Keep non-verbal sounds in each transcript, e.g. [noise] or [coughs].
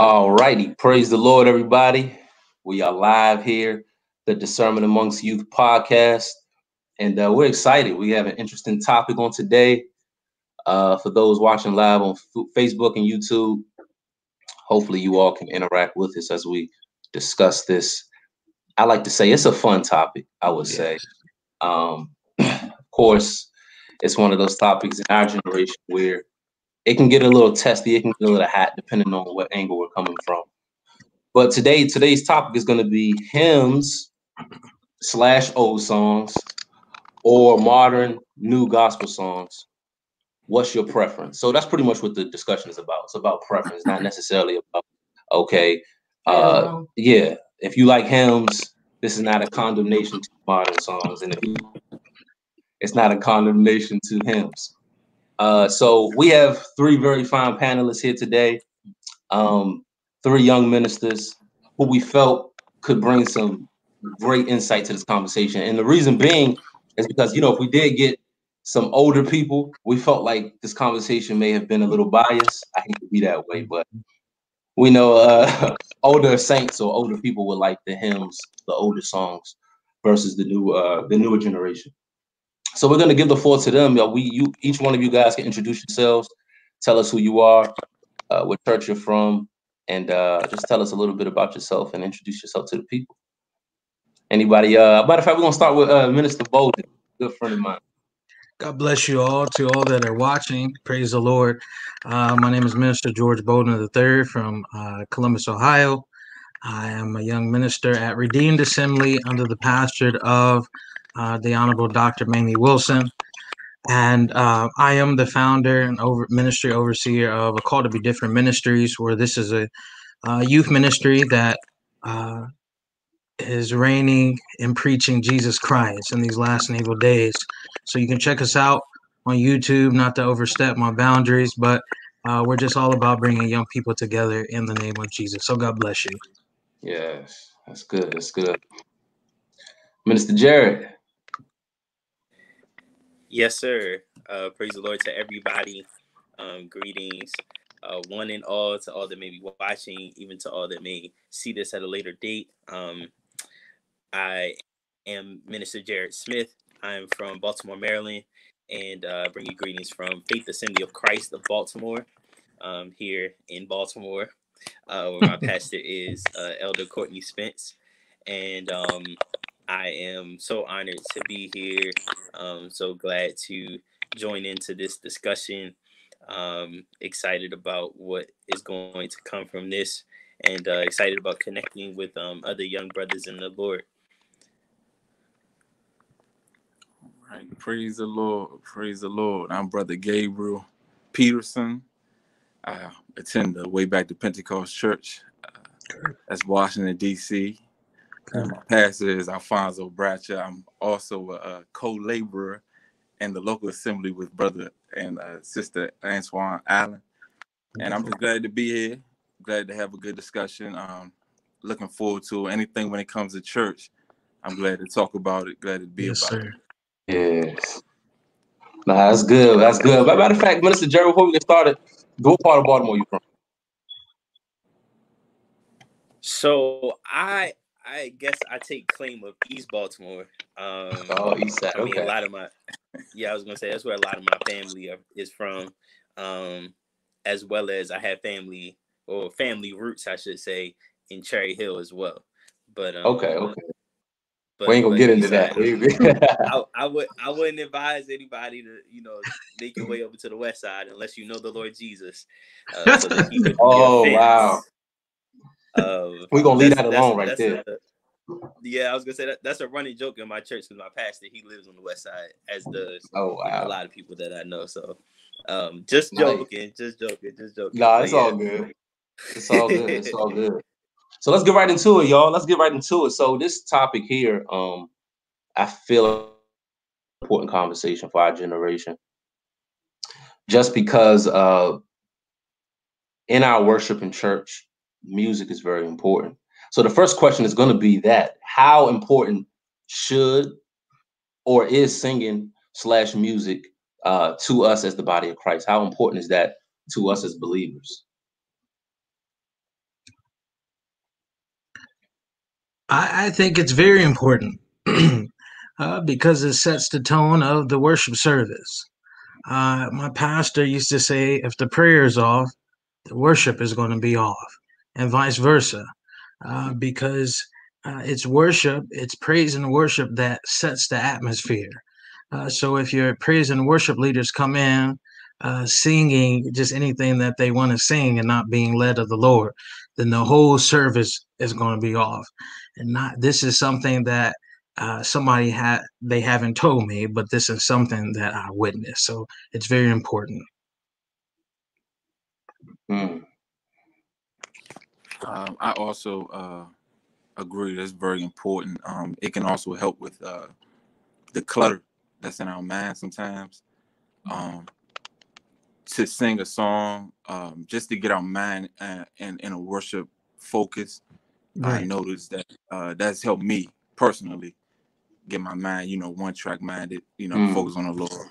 All righty. Praise the Lord, everybody. We are live here, the Discernment Amongst Youth podcast. And uh, we're excited. We have an interesting topic on today. Uh, for those watching live on F- Facebook and YouTube, hopefully you all can interact with us as we discuss this. I like to say it's a fun topic, I would Yeah. say. Um, [clears throat] of course, it's one of those topics in our generation where it can get a little testy, it can get a little hot, depending on what angle we're coming from. But today, today's topic is going to be hymns slash old songs or modern new gospel songs. What's your preference? So that's pretty much what the discussion is about. It's about preference, not necessarily about okay, uh, yeah. If you like hymns, this is not a condemnation to modern songs, and if you, it's not a condemnation to hymns. Uh, so we have three very fine panelists here today. Um, three young ministers who we felt could bring some great insight to this conversation. And the reason being is because you know if we did get some older people, we felt like this conversation may have been a little biased. I hate to be that way, but we know uh, [laughs] older saints or older people would like the hymns, the older songs, versus the new uh, the newer generation. So we're gonna give the floor to them. We you each one of you guys can introduce yourselves, tell us who you are, uh, what church you're from, and uh, just tell us a little bit about yourself and introduce yourself to the people. Anybody? Uh, matter of fact, we're gonna start with uh, Minister Bolden, good friend of mine. God bless you all. To all that are watching, praise the Lord. Uh, my name is Minister George Bolden III from uh, Columbus, Ohio. I am a young minister at Redeemed Assembly under the pastorate of uh, the Honorable Dr. Mamie Wilson. And uh, I am the founder and over ministry overseer of a Call to Be Different Ministries, where this is a uh, youth ministry that uh, is reigning and preaching Jesus Christ in these last and evil days. So you can check us out on YouTube, not to overstep my boundaries, but uh, we're just all about bringing young people together in the name of Jesus. So God bless you. Yes, that's good. That's good. Minister Jared. Yes, sir. Uh, praise the Lord to everybody. Um, greetings, uh, one and all, to all that may be watching, even to all that may see this at a later date. Um, I am Minister Jared Smith. I'm from Baltimore, Maryland, and uh, bring you greetings from Faith Assembly of Christ of Baltimore, um, here in Baltimore, uh, where my [laughs] pastor is uh, Elder Courtney Spence. And um, I am so honored to be here. Um, so glad to join into this discussion. Um, excited about what is going to come from this, and uh, excited about connecting with um, other young brothers in the Lord. Right. Praise the Lord. Praise the Lord. I'm Brother Gabriel Peterson. I attend the Way Back to Pentecost Church. Uh, that's Washington, D.C. And my pastor is Alfonso Bracha. I'm also a, a co-laborer in the local assembly with Brother and uh, Sister Antoine Allen. And I'm just glad to be here. Glad to have a good discussion. Um, looking forward to anything when it comes to church. I'm glad to talk about it. Glad to be Yes, about it. sir. Yes. Nah, that's good. That's good. But matter of fact, Minister Jared, before we get started, what part of Baltimore you from? So I I guess I take claim of East Baltimore. Um, Oh, East Side. I mean, a lot of my yeah, I was gonna say that's where a lot of my family are, is from, um, as well as I have family or family roots, I should say, in Cherry Hill as well. But um, Okay. Okay. but, We ain't gonna get into that. [laughs] I, [laughs] I would I wouldn't advise anybody to you know make your way over to the west side unless you know the Lord Jesus. Uh, so that he could Oh, wow. Uh, [laughs] We gonna leave that alone right there. a- yeah, I was gonna say that that's a running joke in my church because my pastor he lives on the west side, as does oh you know, a lot of people that I know. So, um, just Nice. joking, just joking, just joking. Nah, But it's all yeah. good. [laughs] It's all good. It's all good. So let's get right into it, y'all. Let's get right into it. So this topic here, um, I feel important conversation for our generation. Just because uh in our worship in church, music is very important. So the first question is going to be that how important should or is singing slash music uh, to us as the body of Christ? How important is that to us as believers? I, I think it's very important [clears throat] uh, because it sets the tone of the worship service. Uh, my pastor used to say, if the prayer is off, the worship is going to be off and vice versa, uh, because uh, it's worship, it's praise and worship that sets the atmosphere. Uh, so if your praise and worship leaders come in uh, singing just anything that they want to sing and not being led of the Lord, then the whole service is going to be off. And not this is something that uh, somebody had they haven't told me, but this is something that I witnessed. So it's very important. Mm. Um, I also uh, agree that's very important. Um, it can also help with uh, the clutter that's in our mind sometimes. Um, to sing a song, um, just to get our mind uh, in, in a worship focus, right. I noticed that uh, that's helped me personally get my mind, you know, one track minded, you know, mm. focus on the Lord.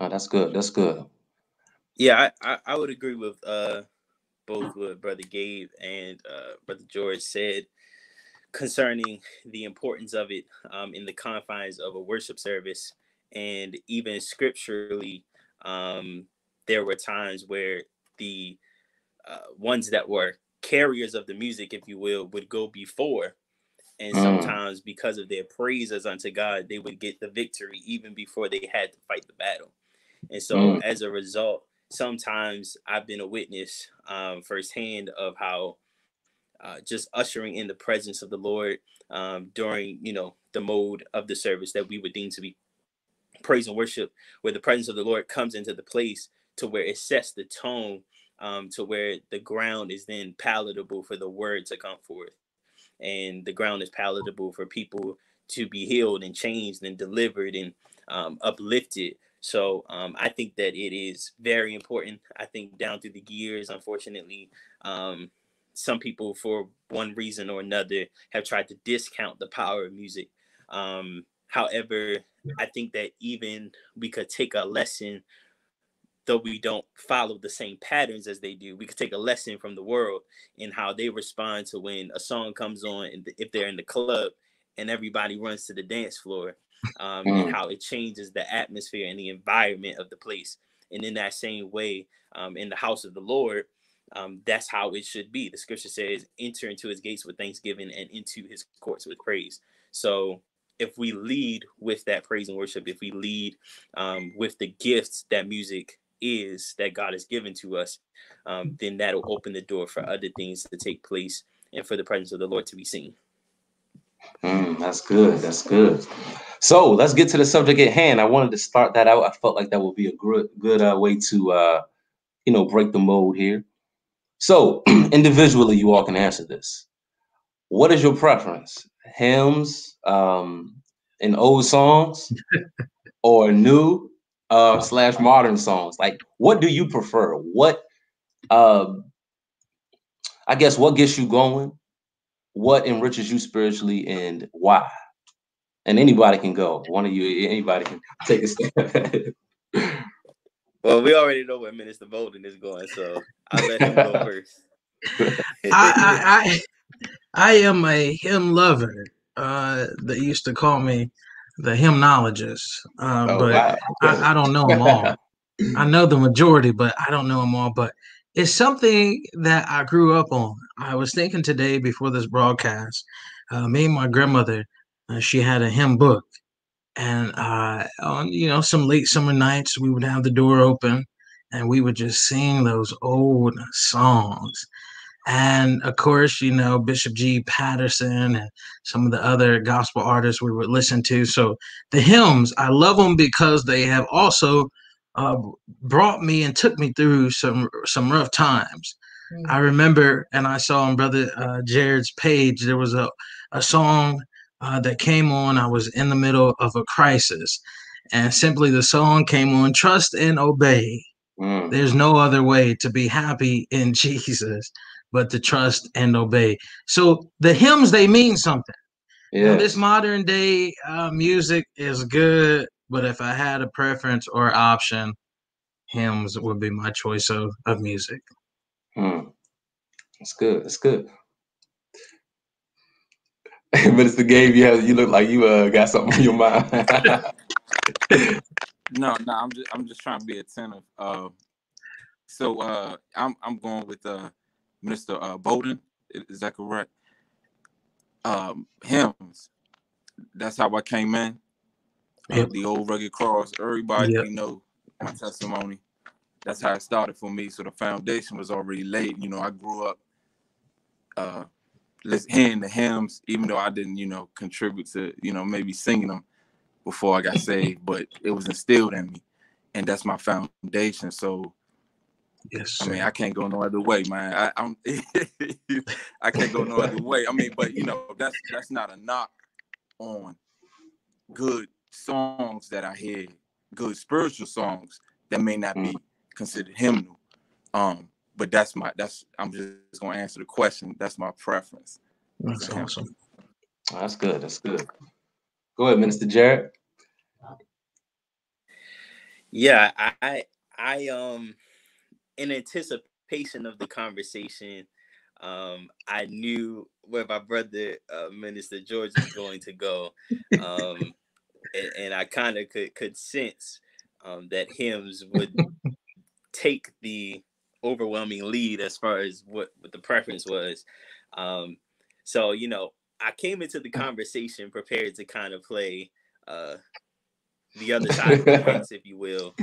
Oh, that's good. That's good. Yeah, I, I, I would agree with uh, both what Brother Gabe and uh, Brother George said concerning the importance of it um, in the confines of a worship service. And even scripturally, um, there were times where the uh, ones that were carriers of the music, if you will, would go before. And mm. sometimes, because of their praises unto God, they would get the victory even before they had to fight the battle. And so, mm. as a result, sometimes I've been a witness um, firsthand of how uh, just ushering in the presence of the Lord um, during, you know, the mode of the service that we would deem to be praise and worship, where the presence of the Lord comes into the place to where it sets the tone um, to where the ground is then palatable for the word to come forth. And the ground is palatable for people to be healed and changed and delivered and um, uplifted. So um, I think that it is very important. I think down through the years, unfortunately, um, some people, for one reason or another, have tried to discount the power of music. Um, however, I think that even we could take a lesson, though we don't follow the same patterns as they do. We could take a lesson from the world in how they respond to when a song comes on, and if they're in the club and everybody runs to the dance floor, um, and mm. how it changes the atmosphere and the environment of the place. And in that same way, um, in the house of the Lord, um, that's how it should be. The scripture says, enter into his gates with thanksgiving and into his courts with praise. So if we lead with that praise and worship, if we lead um, with the gifts that music is that God has given to us, um, then that'll open the door for other things to take place and for the presence of the Lord to be seen. Mm, that's good. That's good. So let's get to the subject at hand. I wanted to start that out. I felt like that would be a good, good uh, way to, uh, you know, break the mold here. So [clears throat] individually, you all can answer this. What is your preference? Hymns um, and old songs, [laughs] or new uh, slash modern songs? Like, what do you prefer? What, uh, I guess, what gets you going? What enriches you spiritually, and why? And anybody can go. One of you, anybody can [laughs] take a step. Well, we already know where Minister Bolden is going, so I'll let him go [laughs] first. I, I, I, I am a hymn lover. Uh, they used to call me the hymnologist, uh, oh, but wow. I, I, don't know them all. I know the majority, but I don't know them all. But it's something that I grew up on. I was thinking today before this broadcast, uh, me and my grandmother, uh, she had a hymn book, and uh, on you know some late summer nights, we would have the door open, and we would just sing those old songs. And of course, you know Bishop G. Patterson and some of the other gospel artists we would listen to. So the hymns, I love them because they have also uh, brought me and took me through some some rough times. Mm-hmm. I remember, and I saw on Brother uh, Jared's page, there was a, a song uh, that came on. I was in the middle of a crisis, and simply the song came on Trust and Obey. Mm. There's no other way to be happy in [laughs] Jesus but to trust and obey. So the hymns, they mean something. Yeah. This modern day uh, music is good, but if I had a preference or option, hymns would be my choice of, of music. Hmm. That's good. That's good. [laughs] Minister Gabe, you have you look like you uh got something on your mind. [laughs] no, no, I'm just I'm just trying to be attentive. Uh, so uh, I'm I'm going with uh, Mr. Uh, Bolden. Is that correct? Um, hymns. That's how I came in. Uh, yep. The old rugged cross. Everybody yep. know my testimony. That's how it started for me. So the foundation was already laid. You know, I grew up uh hearing the hymns, even though I didn't, you know, contribute to, you know, maybe singing them before I got saved, but it was instilled in me. And that's my foundation. So Yes. Sir. I mean, I can't go no other way, man. I, I'm [laughs] I can't go no other way. I mean, but you know, that's that's not a knock on good songs that I hear, good spiritual songs that may not be mm. considered hymnal. Um, but that's my that's I'm just gonna answer the question. That's my preference. That's awesome. that's good. That's good. Go ahead, Minister Jared. Yeah, I I um in anticipation of the conversation, um, I knew where my brother uh, Minister George was going to go, um, and, and, I kind of could could sense um, that hymns would take the overwhelming lead as far as what, what the preference was. Um, so you know, I came into the conversation prepared to kind of play uh, the [laughs] other side of the fence, if you will.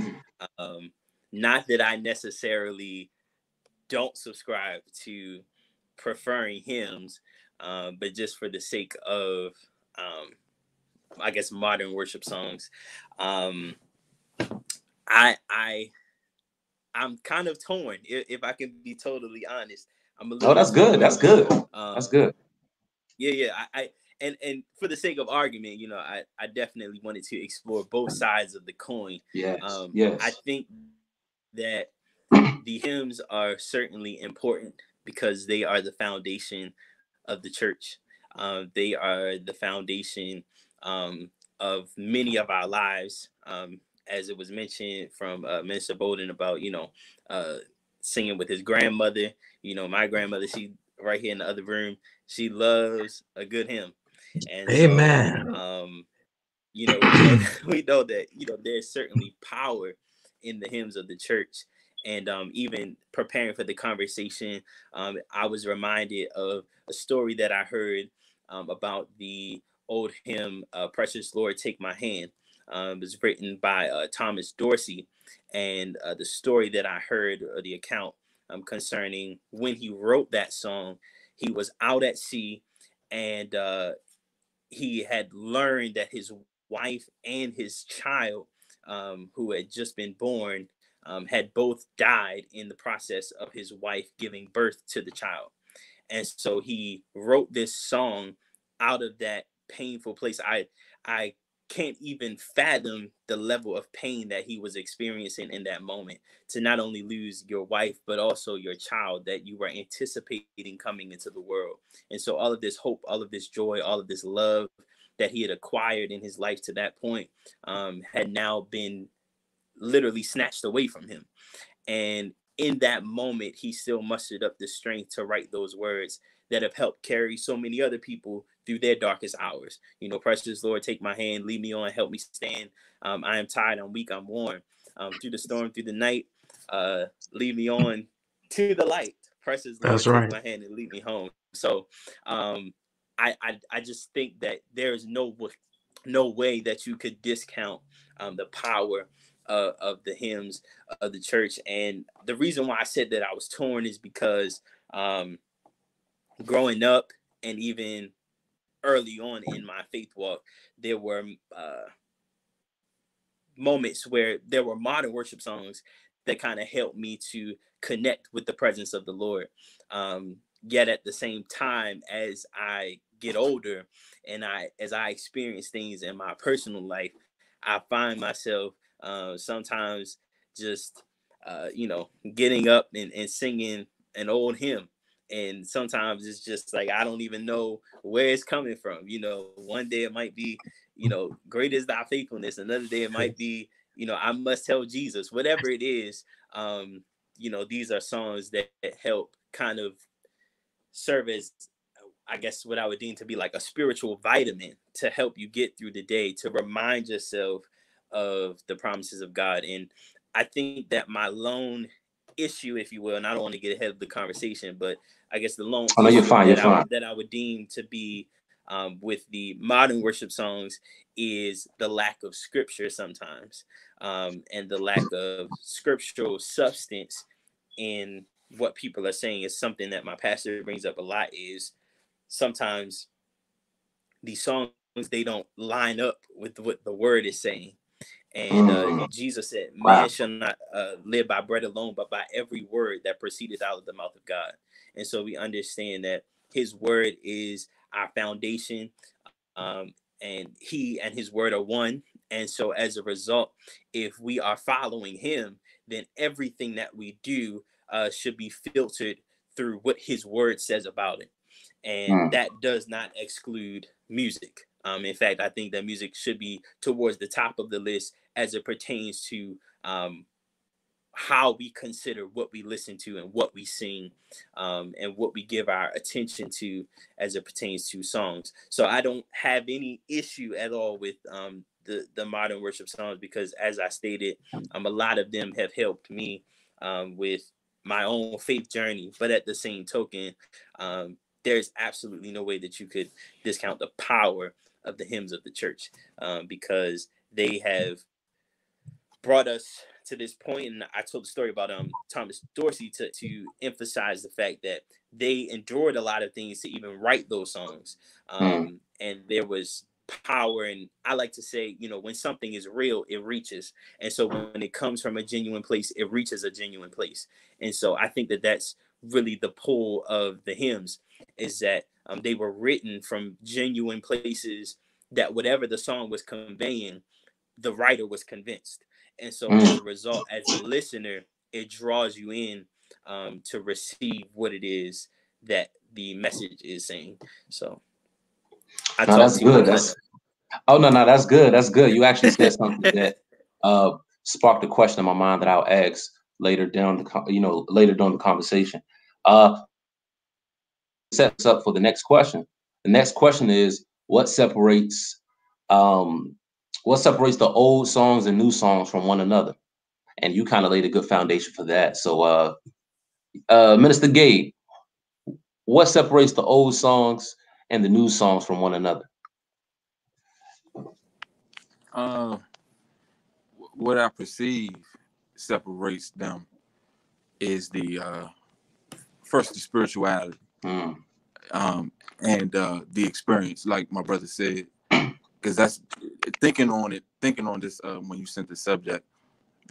Um, not that I necessarily don't subscribe to preferring hymns, um, but just for the sake of, um, I guess, modern worship songs. Um, I I I'm kind of torn. If, if, I can be totally honest, I'm a little. Oh, that's good. That's good. Um, that's good. Yeah, yeah. I, I and and for the sake of argument, you know, I I definitely wanted to explore both sides of the coin. Yes. Um, yes. I think that the hymns are certainly important because they are the foundation of the church. Um, they are the foundation um, of many of our lives. Um, as it was mentioned from uh, Minister Bolden about, you know, uh, singing with his grandmother. You know, my grandmother, she right here in the other room, she loves a good hymn. And Amen. So, um, you know, we know, we know that, you know, there's certainly power in the hymns of the church. And um, even preparing for the conversation, um, I was reminded of a story that I heard um, about the old hymn, uh, Precious Lord, Take My Hand. Um, was written by uh, Thomas Dorsey. And uh, the story that I heard, or the account um, concerning when he wrote that song, he was out at sea and uh, he had learned that his wife and his child um, who had just been born, um, had both died in the process of his wife giving birth to the child. And so he wrote this song out of that painful place. I I can't even fathom the level of pain that he was experiencing in that moment to not only lose your wife but also your child that you were anticipating coming into the world and so all of this hope all of this joy all of this love that he had acquired in his life to that point um, had now been literally snatched away from him. And in that moment, he still mustered up the strength to write those words that have helped carry so many other people through their darkest hours. You know, precious Lord, take my hand, lead me on, help me stand. Um, I am tired, I'm weak, I'm worn. Um, through the storm, through the night, uh, lead me on to the light. Precious Lord, That's right. take my hand and lead me home. So um, I, I I just think that there is no no way that you could discount um, the power uh, of the hymns of the church. And the reason why I said that I was torn is because um, growing up and even early on in my faith walk, there were uh, moments where there were modern worship songs that kind of helped me to connect with the presence of the Lord. Um, yet at the same time, as I get older and I as I experience things in my personal life, I find myself uh, sometimes just uh, you know getting up and, and singing an old hymn and sometimes it's just like I don't even know where it's coming from. You know, one day it might be, you know, great is thy faithfulness. Another day it might be, you know, I must tell Jesus. Whatever it is, um, you know, these are songs that help kind of serve as I guess what I would deem to be like a spiritual vitamin to help you get through the day, to remind yourself of the promises of God. And I think that my lone issue, if you will, and I don't want to get ahead of the conversation, but I guess the lone oh, no, you're fine, you're that, fine. I, that I would deem to be um, with the modern worship songs is the lack of scripture sometimes um, and the lack of scriptural substance in what people are saying is something that my pastor brings up a lot is sometimes these songs they don't line up with what the word is saying and uh, mm. jesus said man wow. shall not uh, live by bread alone but by every word that proceeded out of the mouth of god and so we understand that his word is our foundation um, and he and his word are one and so as a result if we are following him then everything that we do uh, should be filtered through what his word says about it and mm. that does not exclude music. Um, in fact, I think that music should be towards the top of the list as it pertains to um, how we consider what we listen to and what we sing um, and what we give our attention to as it pertains to songs. So I don't have any issue at all with um, the the modern worship songs because, as I stated, um, a lot of them have helped me um, with my own faith journey. But at the same token, um, there's absolutely no way that you could discount the power of the hymns of the church um, because they have brought us to this point and i told the story about um thomas dorsey to, to emphasize the fact that they endured a lot of things to even write those songs hmm. um, mm. and there was power and i like to say you know when something is real it reaches and so when it comes from a genuine place it reaches a genuine place and so i think that that's really the pull of the hymns is that um, they were written from genuine places that whatever the song was conveying, the writer was convinced. And so mm. as a result, as a listener, it draws you in um, to receive what it is that the message is saying. So I no, that's good. That's, oh no, no, that's good. That's good. You actually said something that uh, sparked a question in my mind that I'll ask later down the you know later during the conversation. Uh, sets up for the next question. The next question is what separates um, what separates the old songs and new songs from one another? And you kind of laid a good foundation for that. So, uh, uh, Minister Gabe, what separates the old songs and the new songs from one another? Uh, what I perceive separates them is the uh, first the spirituality mm. um, and uh, the experience, like my brother said, because that's thinking on it, thinking on this uh, when you sent the subject.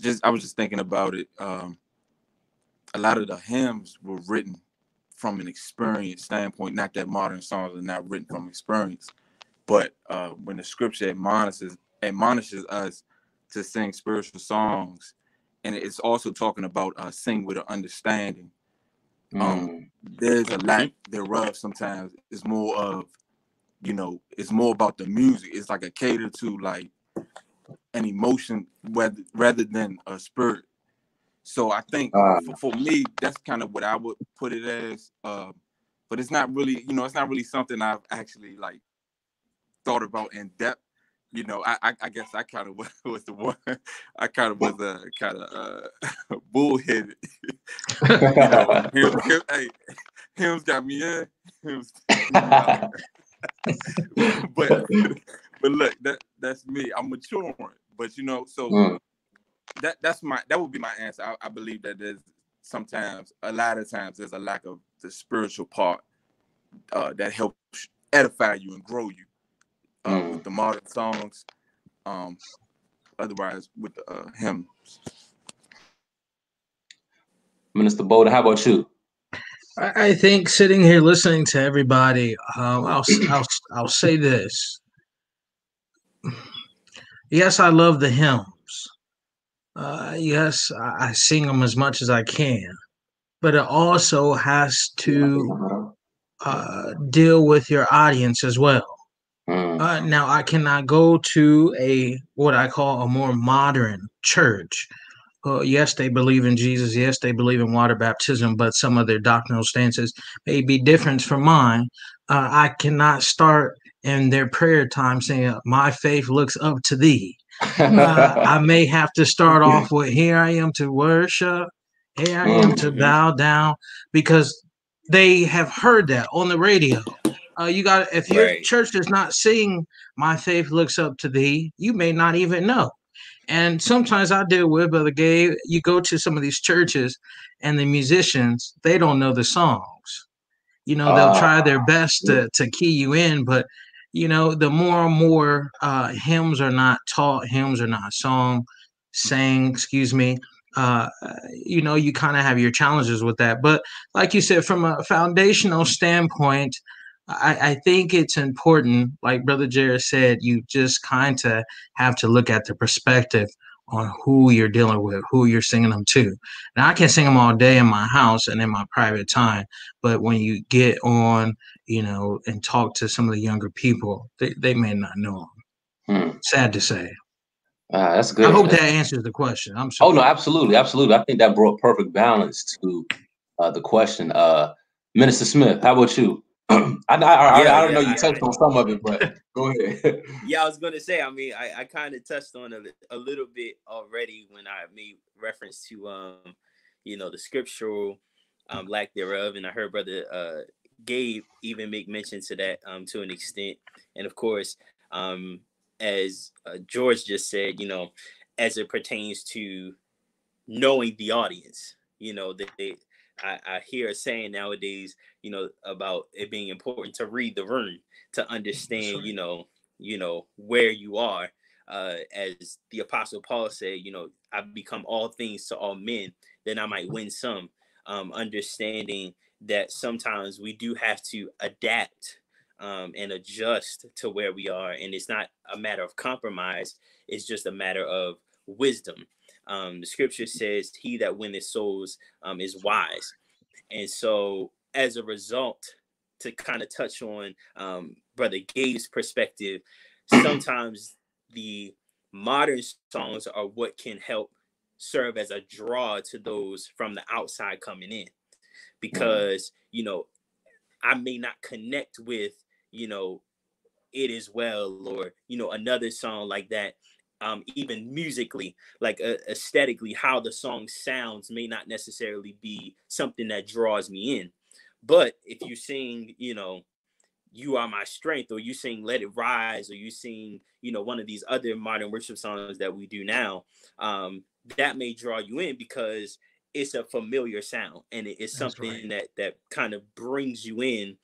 Just I was just thinking about it. Um, a lot of the hymns were written from an experience standpoint, not that modern songs are not written from experience, but uh, when the scripture admonishes admonishes us to sing spiritual songs, and it's also talking about uh, sing with an understanding um, mm. there's a lack thereof sometimes. It's more of, you know, it's more about the music. It's like a cater to like an emotion rather rather than a spirit. So I think uh, for, for, me, that's kind of what I would put it as. Uh, but it's not really, you know, it's not really something I've actually like thought about in depth you know, I, I, I guess I kind of [laughs] was, was, the one. I kind of was a uh, kind of uh, bullheaded. [laughs] you know, [laughs] him, him, hey, him's got me in. Him's, [laughs] but [laughs] but look, that that's me. I'm maturing, but you know, so mm. that that's my that would be my answer. I, I believe that there's sometimes a lot of times there's a lack of the spiritual part uh, that helps edify you and grow you uh, mm. with the modern songs. Um, otherwise, with the uh, hymns. Minister Boda, how about you? I think sitting here listening to everybody, um, I'll, I'll I'll say this. Yes, I love the hymns. Uh, yes, I, I sing them as much as I can, but it also has to uh, deal with your audience as well. Mm. Uh, now I cannot go to a what I call a more modern church. Uh, yes, they believe in Jesus. Yes, they believe in water baptism, but some of their doctrinal stances may be different from mine. uh, I cannot start in their prayer time saying, "My faith looks up to Thee." uh, [laughs] I may have to start off with, "Here I am to worship." Here I am to mm-hmm. bow down because they have heard that on the radio. Uh, you got if your right. church does not sing "My faith looks up to thee," you may not even know. And sometimes I deal with Brother Gabe. You go to some of these churches, and the musicians they don't know the songs. You know they'll uh, try their best to to key you in, but you know the more and more uh, hymns are not taught, hymns are not sung, sang. Excuse me uh, you know, you kind of have your challenges with that. But like you said, from a foundational standpoint, I, I think it's important, like Brother Jared said, you just kind of have to look at the perspective on who you're dealing with, who you're singing them to. Now, I can sing them all day in my house and in my private time, but when you get on, you know, and talk to some of the younger people, they, they may not know them. Hmm. Sad to say. Uh, that's good. I hope that answers the question. I'm sorry. Oh no, absolutely, absolutely. I think that brought perfect balance to uh, the question. Uh, Minister Smith, how about you? [clears throat] I, I, I, yeah, I, don't yeah, know you touched on some of it, but go ahead. [laughs] yeah, I was gonna say. I mean, I, I kind of touched on it a little bit already when I made reference to um, you know, the scriptural um lack thereof, and I heard Brother uh Gabe even make mention to that um to an extent, and of course um as uh, George just said, you know, as it pertains to knowing the audience, you know, they, I, I hear a saying nowadays, you know, about it being important to read the room to understand, you know, you know where you are. Uh, as the apostle Paul said, you know, I've become all things to all men, then I might win some. Um, understanding that sometimes we do have to adapt um, and adjust to where we are. And it's not a matter of compromise, it's just a matter of wisdom. Um, the scripture says, He that winneth souls um, is wise. And so, as a result, to kind of touch on um, Brother Gabe's perspective, [clears throat] sometimes the modern songs are what can help serve as a draw to those from the outside coming in because you know I may not connect with you know, it is well, or you know, another song like that. Um, even musically, like uh, aesthetically, how the song sounds may not necessarily be something that draws me in. But if you sing, you know, you are my strength, or you sing Let It Rise, or you sing, you know, one of these other modern worship songs that we do now, um, that may draw you in because it's a familiar sound and it is something right. that that kind of brings you in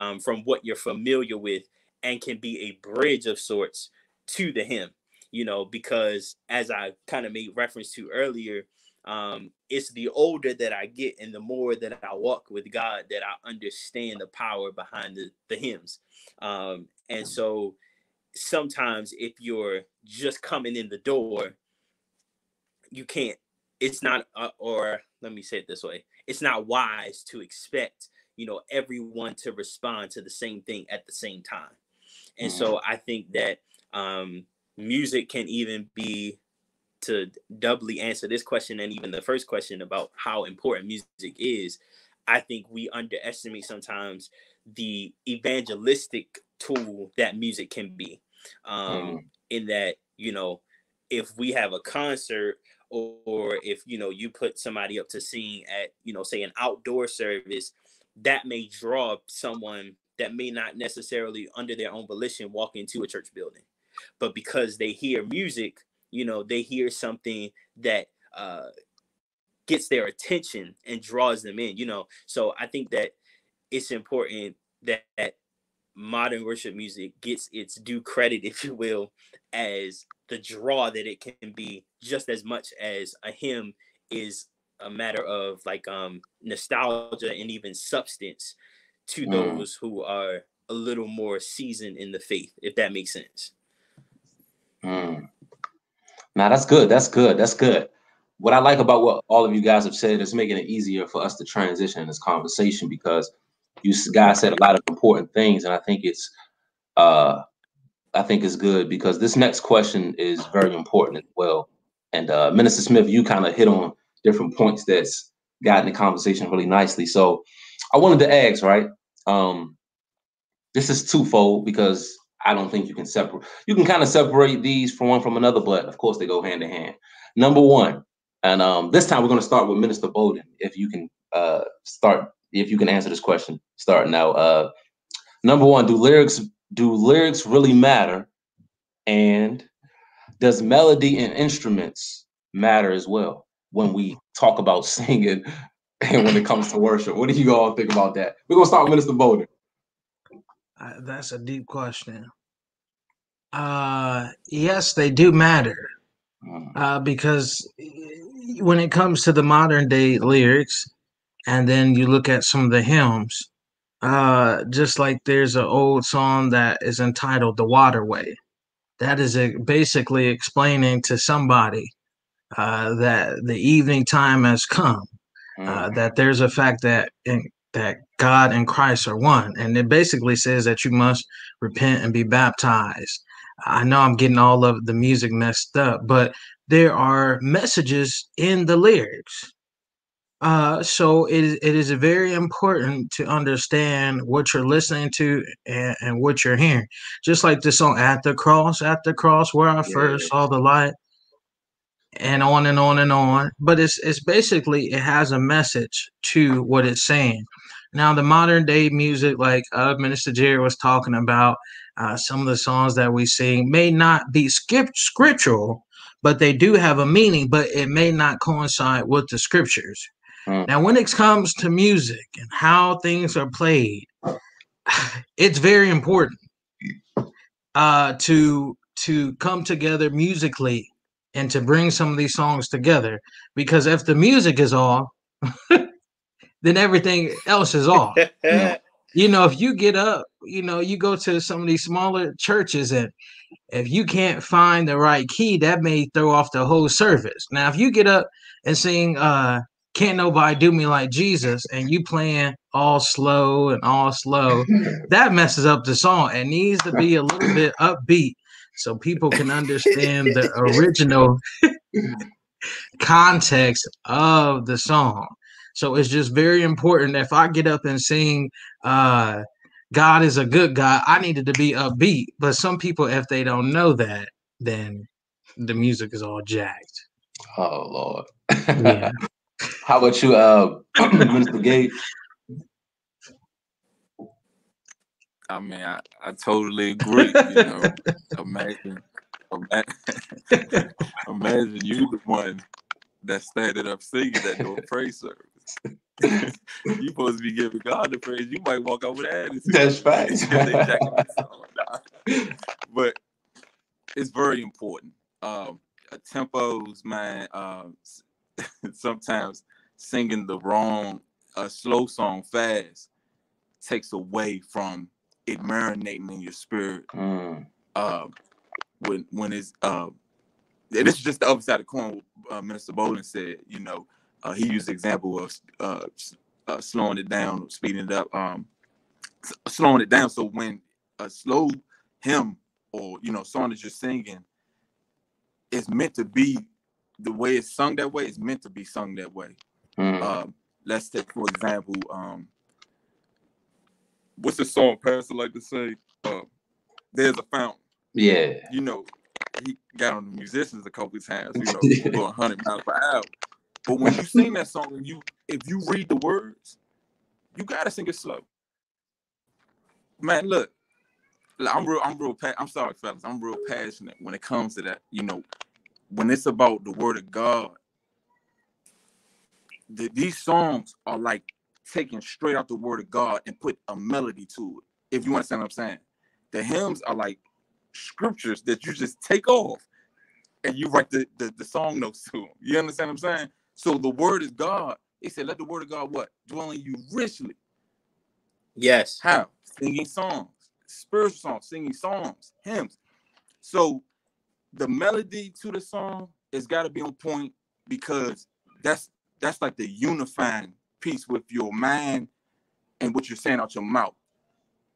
um, from what you're familiar with and can be a bridge of sorts to the hymn you know because as i kind of made reference to earlier um, it's the older that i get and the more that i walk with god that i understand the power behind the, the hymns um, and so sometimes if you're just coming in the door you can't it's not uh, or let me say it this way it's not wise to expect you know everyone to respond to the same thing at the same time and mm-hmm. so i think that um music can even be to doubly answer this question and even the first question about how important music is i think we underestimate sometimes the evangelistic tool that music can be um mm-hmm. in that you know if we have a concert or if you know you put somebody up to sing at you know say an outdoor service that may draw someone that may not necessarily under their own volition walk into a church building but because they hear music you know they hear something that uh gets their attention and draws them in you know so i think that it's important that, that modern worship music gets its due credit [laughs] if you will as the draw that it can be just as much as a hymn is a matter of like um nostalgia and even substance to mm. those who are a little more seasoned in the faith if that makes sense mm. now that's good that's good that's good what i like about what all of you guys have said is making it easier for us to transition in this conversation because you guys said a lot of important things and i think it's uh I think is good because this next question is very important as well. And uh, Minister Smith, you kind of hit on different points that's gotten the conversation really nicely. So I wanted to ask, right? Um, this is twofold because I don't think you can separate. You can kind of separate these from one from another, but of course they go hand in hand. Number one, and um, this time we're going to start with Minister Bolden. If you can uh, start, if you can answer this question, start now. Uh, number one, do lyrics do lyrics really matter? And does melody and instruments matter as well when we talk about [laughs] singing and when it comes to worship? What do you all think about that? We're gonna start with Minister Bolden. Uh, that's a deep question. Uh, yes, they do matter mm. uh, because when it comes to the modern day lyrics, and then you look at some of the hymns, uh, just like there's an old song that is entitled "The Waterway," that is a, basically explaining to somebody uh, that the evening time has come. Uh, mm. that there's a fact that in, that God and Christ are one. And it basically says that you must repent and be baptized. I know I'm getting all of the music messed up, but there are messages in the lyrics. Uh, so it is, it is very important to understand what you're listening to and, and what you're hearing. Just like the song "At the Cross," "At the Cross," where I first saw the light, and on and on and on. But it's it's basically it has a message to what it's saying. Now, the modern day music, like uh, Minister Jerry was talking about, uh, some of the songs that we sing may not be skip- scriptural, but they do have a meaning, but it may not coincide with the scriptures. Mm. Now, when it comes to music and how things are played, [sighs] it's very important uh, to to come together musically and to bring some of these songs together because if the music is off [laughs] then everything else is off. [laughs] you know, if you get up, you know, you go to some of these smaller churches and if you can't find the right key, that may throw off the whole service. Now, if you get up and sing uh Can't Nobody Do Me Like Jesus and you playing all slow and all slow, [laughs] that messes up the song. It needs to be a little bit upbeat so people can understand the [laughs] original context of the song. So it's just very important. If I get up and sing, uh, God is a good God, I needed to be upbeat. But some people, if they don't know that, then the music is all jacked. Oh Lord. yeah. [laughs] How about you, uh, [clears throat] Mr. Gates? I mean, I, I totally agree. You know, [laughs] imagine, imagine, [laughs] imagine you the one that standing up singing that no praise service. [laughs] you supposed to be giving God the praise. You might walk [laughs] [laughs] out with attitude. That's right. but it's very important. Um, tempos, man. Um, sometimes singing the wrong, a uh, slow song fast takes away from it marinating in your spirit. Mm. Uh, when when it's uh, this is just the other side of the coin. Uh, Minister Bolden said, you know, uh, he used the example of uh, uh, slowing it down, speeding it up, um, slowing it down. So when a slow hymn or you know song that you're singing is meant to be the way it's sung that way, it's meant to be sung that way. Mm. Um, let's take for example, um, what's the song Pastor like to say? Uh, There's a fountain. Yeah. You know, he got on the musicians a couple times, you know, [laughs] going 100 miles per hour. But when you sing that song, and you if you read the words, you gotta sing it slow. Man, look, I'm real, I'm real, I'm sorry, fellas, I'm real passionate when it comes to that. You know, when it's about the word of God, the, these songs are like taken straight out the word of God and put a melody to it. If you understand what I'm saying, the hymns are like scriptures that you just take off and you write the, the, the song notes to them. You understand what I'm saying? So the word is God. He said, let the word of God what? Dwell in you richly. Yes. How? Singing songs, spiritual songs, singing songs, hymns. So the melody to the song has got to be on point because that's that's like the unifying piece with your mind and what you're saying out your mouth.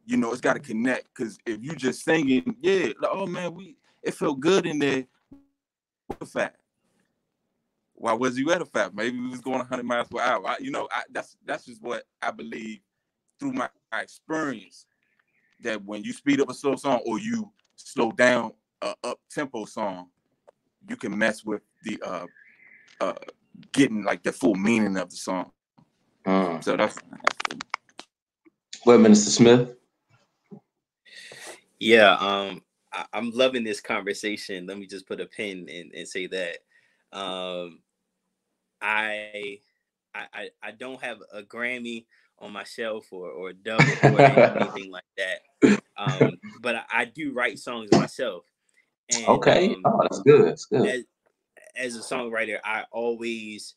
You know, it's got to connect because if you just singing, yeah, like, oh man, we it felt good in there. What the fact? Why was you at a fast? Maybe we was going 100 miles per hour. I, you know, I, that's that's just what I believe through my, my experience. that when you speed up a slow song or you slow down a up tempo song, you can mess with the uh uh getting like the full meaning of the song. Mm. So that's Well, Minister Smith. Yeah, um, I, I'm loving this conversation. Let me just put a pin and, and say that. Um, I, I I don't have a Grammy on my shelf or or a dub [laughs] or anything like that. Um, but I, I do write songs myself. And, Okay. um, Oh, that's good. That's good. as, as a songwriter, I always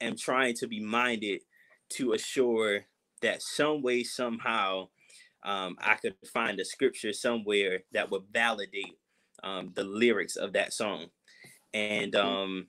am trying to be minded to assure that some way, somehow, um, I could find a scripture somewhere that would validate um, the lyrics of that song. And um,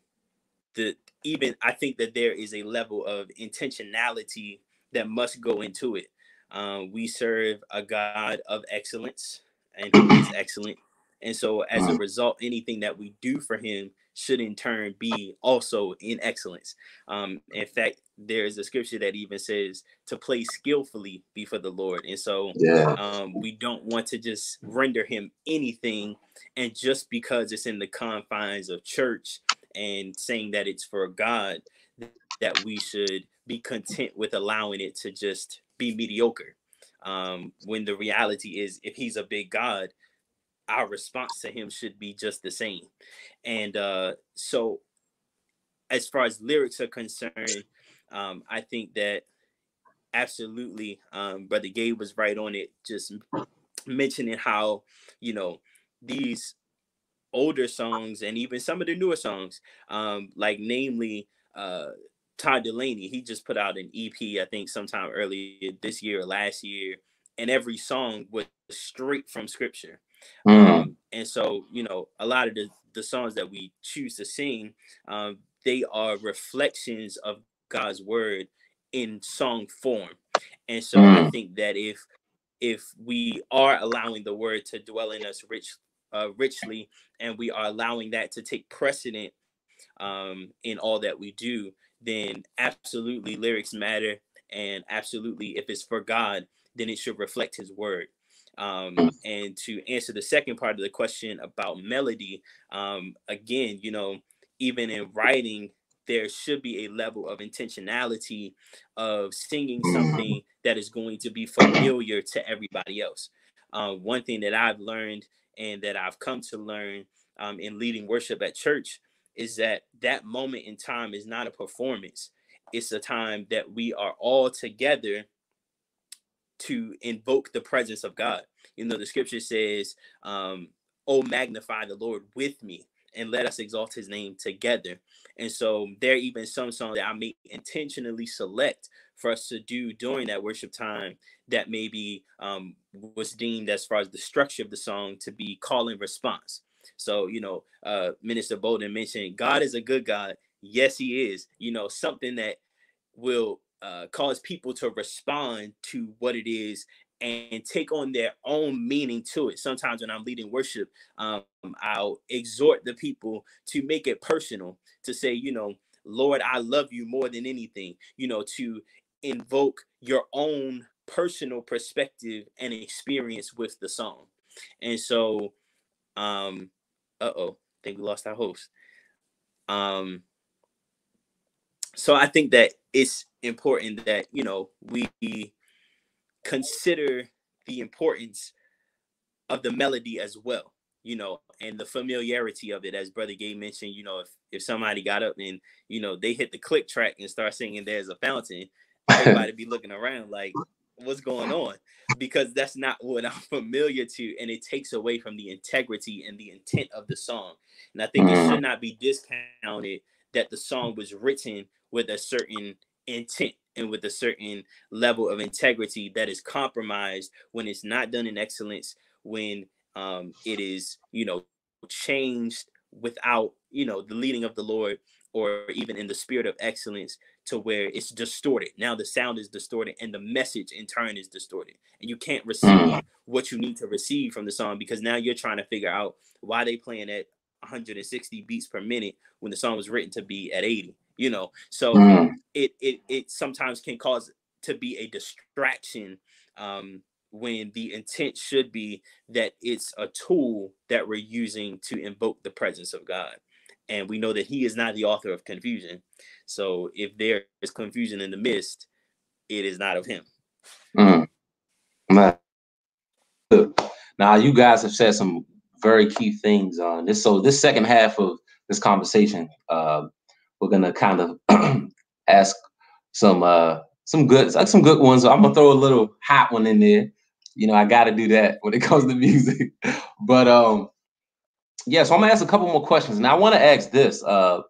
the even I think that there is a level of intentionality that must go into it. Um, we serve a God of excellence, and He is excellent. And so, as a result, anything that we do for Him should in turn be also in excellence. Um, in fact, there's a scripture that even says to play skillfully before the Lord. And so, Yeah. um, we don't want to just render him anything and just because it's in the confines of church and saying that it's for god that we should be content with allowing it to just be mediocre. Um, when the reality is if he's a big god our response to him should be just the same. And uh, so as far as lyrics are concerned um, i think that absolutely um, brother gabe was right on it just mentioning how you know these older songs and even some of the newer songs um like namely uh todd dulaney he just put out an ep i think sometime earlier this year or last year and every song was straight from scripture Mm. um, and so you know a lot of the, the songs that we choose to sing um, they are reflections of god's word in song form and so i Mm. think that if if we are allowing the word to dwell in us rich uh, richly and we are allowing that to take precedent um, in all that we do then absolutely lyrics matter and absolutely if it's for god then it should reflect his word. Um, and to answer the second part of the question about melody um, again you know even in writing there should be a level of intentionality of singing something that is going to be familiar to everybody else. Um, one thing that i've learned and that i've come to learn um, in leading worship at church is that that moment in time is not a performance it's a time that we are all together to invoke the presence of God. You know, the scripture says, um, Oh, magnify the Lord with me and let us exalt his name together. And so there are even some songs that I may intentionally select for us to do during that worship time that maybe um, was deemed as far as the structure of the song to be call and response. So, you know, uh, Minister Bolden mentioned God is a good God. Yes, he is. You know, something that will uh, cause people to respond to what it is and take on their own meaning to it. Sometimes when I'm leading worship, um, I'll exhort the people to make it personal, to say, you know, Lord, I love you more than anything, you know, to invoke your own personal perspective and experience with the song. And so, um, uh oh, I think we lost our host. Um, so I think that it's important that you know we consider the importance of the melody as well you know and the familiarity of it as brother gabe mentioned you know if if somebody got up and you know they hit the click track and start singing there's a fountain everybody be [laughs] looking around like what's going on? Because that's not what i'm familiar to and it takes away from the integrity and the intent of the song. And i think it should not be discounted that the song was written with a certain intent and with a certain level of integrity that is compromised when it's not done in excellence when um, it is you know changed without you know the leading of the lord or even in the spirit of excellence to where it's distorted now the sound is distorted and the message in turn is distorted and you can't receive what you need to receive from the song because now you're trying to figure out why they playing at 160 beats per minute when the song was written to be at 80 you know so Mm. it it it sometimes can cause to be a distraction um when the intent should be that it's a tool that we're using to invoke the presence of God. And we know that He is not the author of confusion. So if there is confusion in the midst, it is not of Him. Mm. Now, you guys have said some very key things on this. So, this second half of this conversation, uh, we're gonna kind of [clears throat] ask some uh, some good like some good ones. I'm gonna throw a little hot one in there. You know, I got to do that when it comes to [laughs] music. but um, yeah. So I'm gonna ask a couple more questions, and I want to ask this. Uh,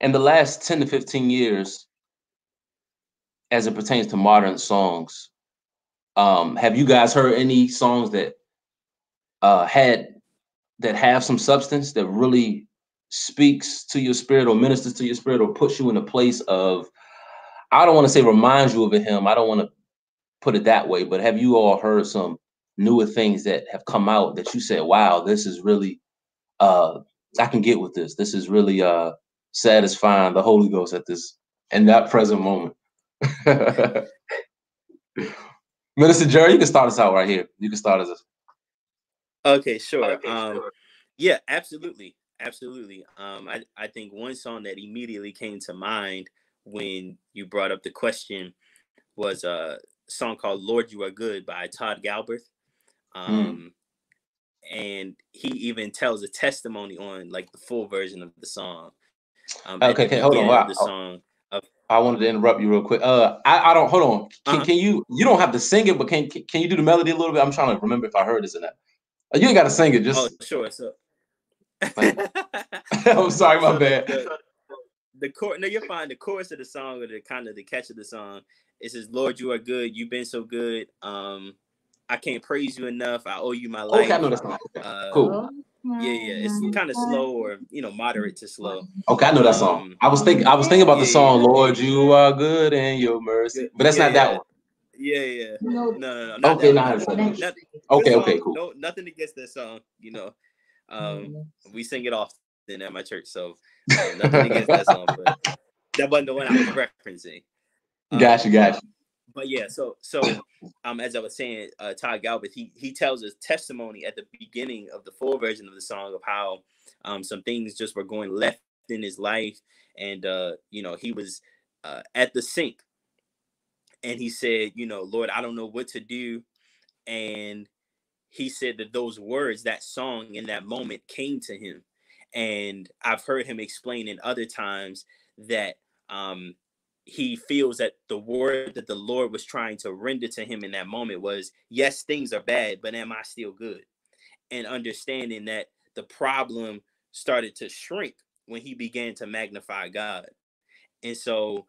in the last 10 to 15 years, as it pertains to modern songs, um, have you guys heard any songs that uh, had that have some substance that really speaks to your spirit or ministers to your spirit or puts you in a place of I don't want to say reminds you of him. I don't want to put it that way, but have you all heard some newer things that have come out that you said, wow, this is really uh I can get with this. This is really uh satisfying the Holy Ghost at this in that present moment. [laughs] Minister Jerry, you can start us out right here. You can start us. Okay, sure. Okay, um, sure. Yeah, absolutely, absolutely. Um, I I think one song that immediately came to mind when you brought up the question was a song called "Lord You Are Good" by Todd Galberth. Hmm. Um, mm. and he even tells a testimony on like the full version of the song. Um, okay, okay, hold on. Wow. The song. Of, I wanted to interrupt you real quick. Uh, I, I don't hold on. Can, uh-huh. can you? You don't have to sing it, but can can you do the melody a little bit? I'm trying to remember if I heard this or not. Uh, you ain't got to sing it. Just oh, sure. So [laughs] [laughs] I'm sorry, my so bad. The, the chorus, no, you're fine. The chorus of the song, or the kind of the catch of the song, it says, "Lord, you are good. You've been so good. Um, I can't praise you enough. I owe you my life." Okay, I know that song. Uh, cool. Yeah, yeah, it's kind of slow or you know moderate to slow. Okay, I know that song. Um, I was thinking, I was thinking about yeah, the song yeah. "Lord, You Are Good and Your Mercy," but that's yeah, not that one. Yeah, yeah. No, no, no. okay, not, not, okay, okay, cool. No, nothing against that song. You know, um, we sing it often at my church, so uh, nothing against that song, but that wasn't the one I was referencing. [laughs] Um, gotcha, gotcha. But yeah, so so um, as I was saying, uh, Todd Galberth, he he tells his testimony at the beginning of the full version of the song of how um some things just were going left in his life, and uh, you know, he was uh, at the sink, and he said, you know, Lord, I don't know what to do, and he said that those words, that song in that moment came to him. And I've heard him explain in other times that um, he feels that the word that the Lord was trying to render to him in that moment was, yes, things are bad, but am I still good? And understanding that the problem started to shrink when he began to magnify God. And so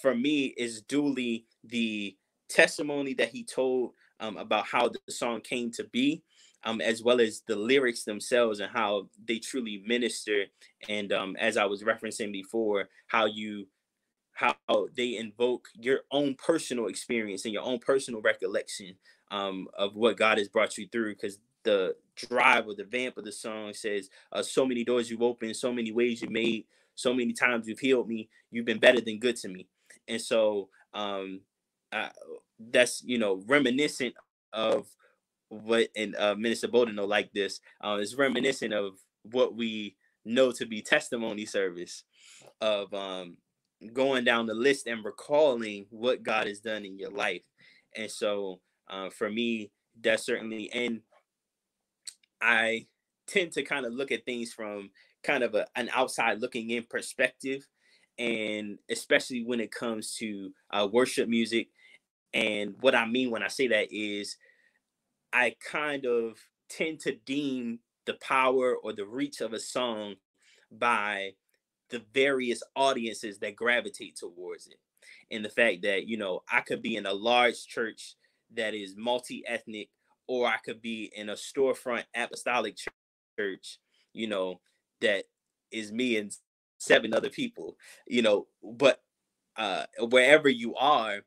for me, it's duly the testimony that he told um, about how the song came to be, um, as well as the lyrics themselves and how they truly minister. And um, as I was referencing before, how you how they invoke your own personal experience and your own personal recollection um, of what God has brought you through. Because the drive or the vamp of the song says, uh, "So many doors you've opened, so many ways you made, so many times you've healed me. You've been better than good to me." And so um, uh, that's you know reminiscent of what and uh, Minister Bolden know like this. Uh, it's reminiscent of what we know to be testimony service of um, going down the list and recalling what God has done in your life. And so uh, for me, that's certainly and I tend to kind of look at things from kind of a, an outside looking in perspective and especially when it comes to uh, worship music and what I mean when I say that is, I kind of tend to deem the power or the reach of a song by the various audiences that gravitate towards it. And the fact that, you know, I could be in a large church that is multi ethnic, or I could be in a storefront apostolic church, you know, that is me and seven other people, you know, but uh, wherever you are,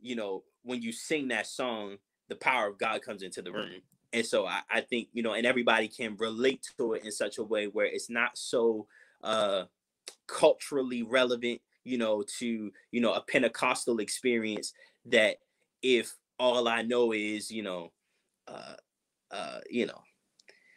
you know, when you sing that song, the power of God comes into the room. And so I, I think, you know, and everybody can relate to it in such a way where it's not so uh culturally relevant, you know, to, you know, a Pentecostal experience that if all I know is, you know, uh, uh, you know,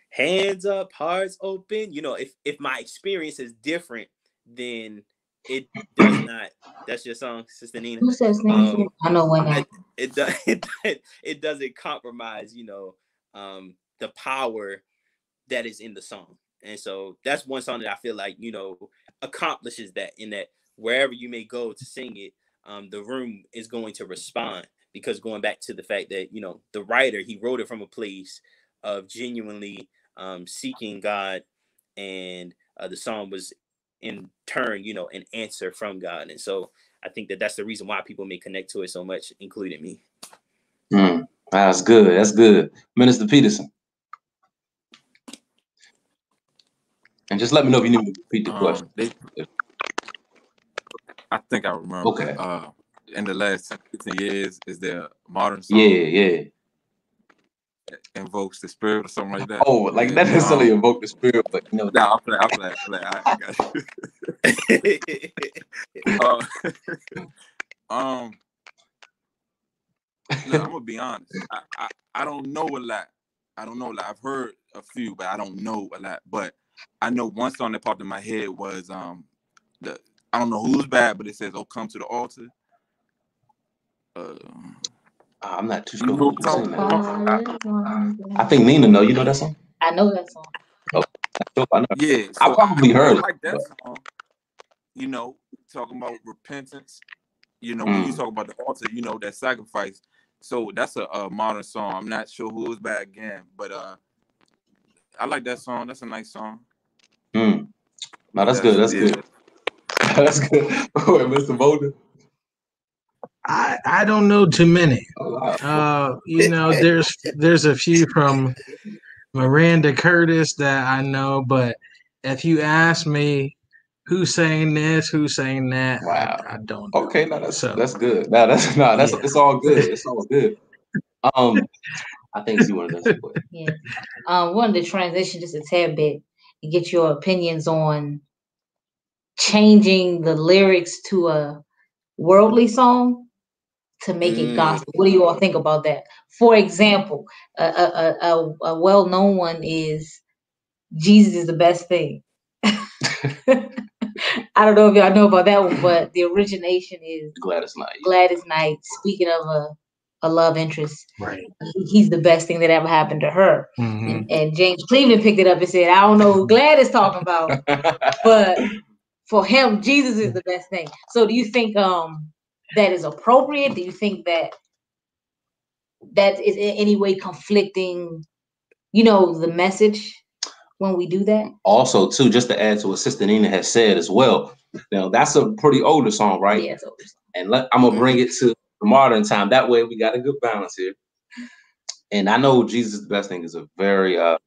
hands up, hearts open. You know, if if my experience is different, then it does [coughs] not. That's your song, Sister Nina. Who says um, I know one. It, [laughs] it does. It, it doesn't compromise. You know, um, the power that is in the song, and so that's one song that I feel like you know accomplishes that. In that wherever you may go to sing it, um, the room is going to respond because going back to the fact that you know the writer he wrote it from a place of genuinely um, seeking God, and uh, the song was in turn, you know, an answer from God. And so I think that that's the reason why people may connect to it so much, including me. Mm, that's good. That's good, Minister Peterson. And just let me know if you need me to repeat the um, question. They, I think I remember. Okay. Uh, in the last 15 years, is there modern song? Yeah, yeah invokes the spirit or something like that. Oh, like that necessarily um, invoke the spirit, but you know. Nah, I'm playing. I'm playing. I'm playing. I, I got you. [laughs] uh, [laughs] um, look, I'm gonna be honest. I, I I don't know a lot. I don't know a lot. I've heard a few, but I don't know a lot. But I know one song that popped in my head was um the I don't know who's bad, but it says, "Oh, come to the altar." Uh, I'm not too sure who sing that. I think Nina know. You know that song? I know that song. Oh, I know. Yeah, so I probably heard like that song. You know, talking about repentance. You know, mm. when you mm. talk about the altar, you know that sacrifice. So that's a, a, modern song. I'm not sure who was back again, but uh, I like that song. That's a nice song. Mm. No, that's, that's good. That's yeah. good. [laughs] that's good. [laughs] Wait, Mr. Bolden. I, I don't know too many. Uh, you know, there's there's a few from Maranda Curtis that I know, but if you ask me who's saying this, who's saying that, wow. I, I don't. Know. Okay, no, that's so, that's good. No, that's [laughs] no, that's yeah. it's all good. It's all good. Um, I think you wanted to. [laughs] Yeah, um, wanted to transition just a tad bit and get your opinions on changing the lyrics to a worldly song to make mm. it gospel. What do you all think about that? For example, a, a, a, a well known one is Jesus is the best thing. [laughs] I don't know if y'all know about that one, but the origination is [laughs] Gladys Knight. Gladys Knight. Speaking of a, a love interest, right? He's the best thing that ever happened to her. Mm-hmm. And, and, James Cleveland picked it up and said, "I don't know who Gladys talking about, [laughs] but for him, Jesus is the best thing." So, do you think um that is appropriate? Do you think that that is in any way conflicting, you know, the message when we do that? Also, too, just to add to what Sister Nina has said as well. Now that's a pretty older song, right? Yeah, it's older. And let, I'm gonna bring it to modern time. That way, we got a good balance here. And I know Jesus the best thing is a very uh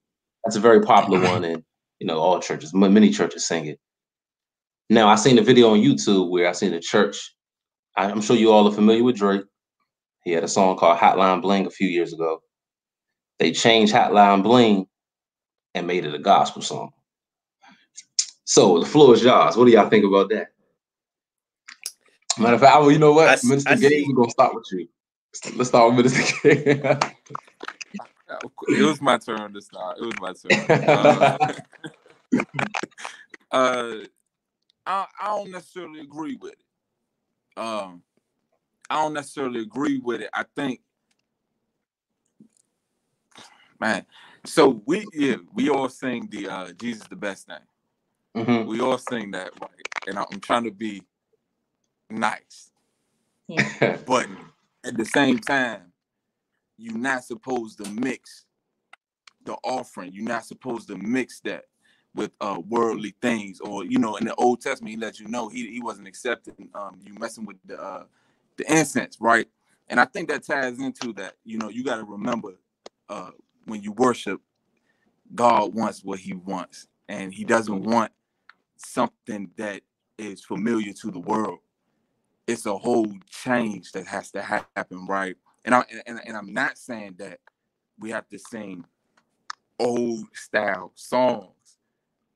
that's a very popular one, and you know all churches, many churches sing it. Now I seen a video on YouTube where I seen a church I'm sure you all are familiar with Drake. He had a song called Hotline Bling a few years ago. They changed Hotline Bling and made it a gospel song. So the floor is yours. What do y'all think about that? Matter of fact, you know what, I, Minister Gabe, we're gonna start with you. Let's start with Minister Gabe. it was my turn to start. It was my turn. Uh, [laughs] uh, I, I don't necessarily agree with it um, I don't necessarily agree with it. I think, man. So we yeah we all sing the uh, Jesus the best thing. Mm-hmm. We all sing that right, and I'm trying to be nice, yeah. [laughs] but at the same time, you're not supposed to mix the offering. You're not supposed to mix that with uh, worldly things, or you know, in the Old Testament, he let you know he, he wasn't accepting um, you messing with the uh, the incense, right? And I think that ties into that. You know, you got to remember uh, when you worship, God wants what He wants, and He doesn't want something that is familiar to the world. It's a whole change that has to happen, right? And I and, and I'm not saying that we have to sing old style songs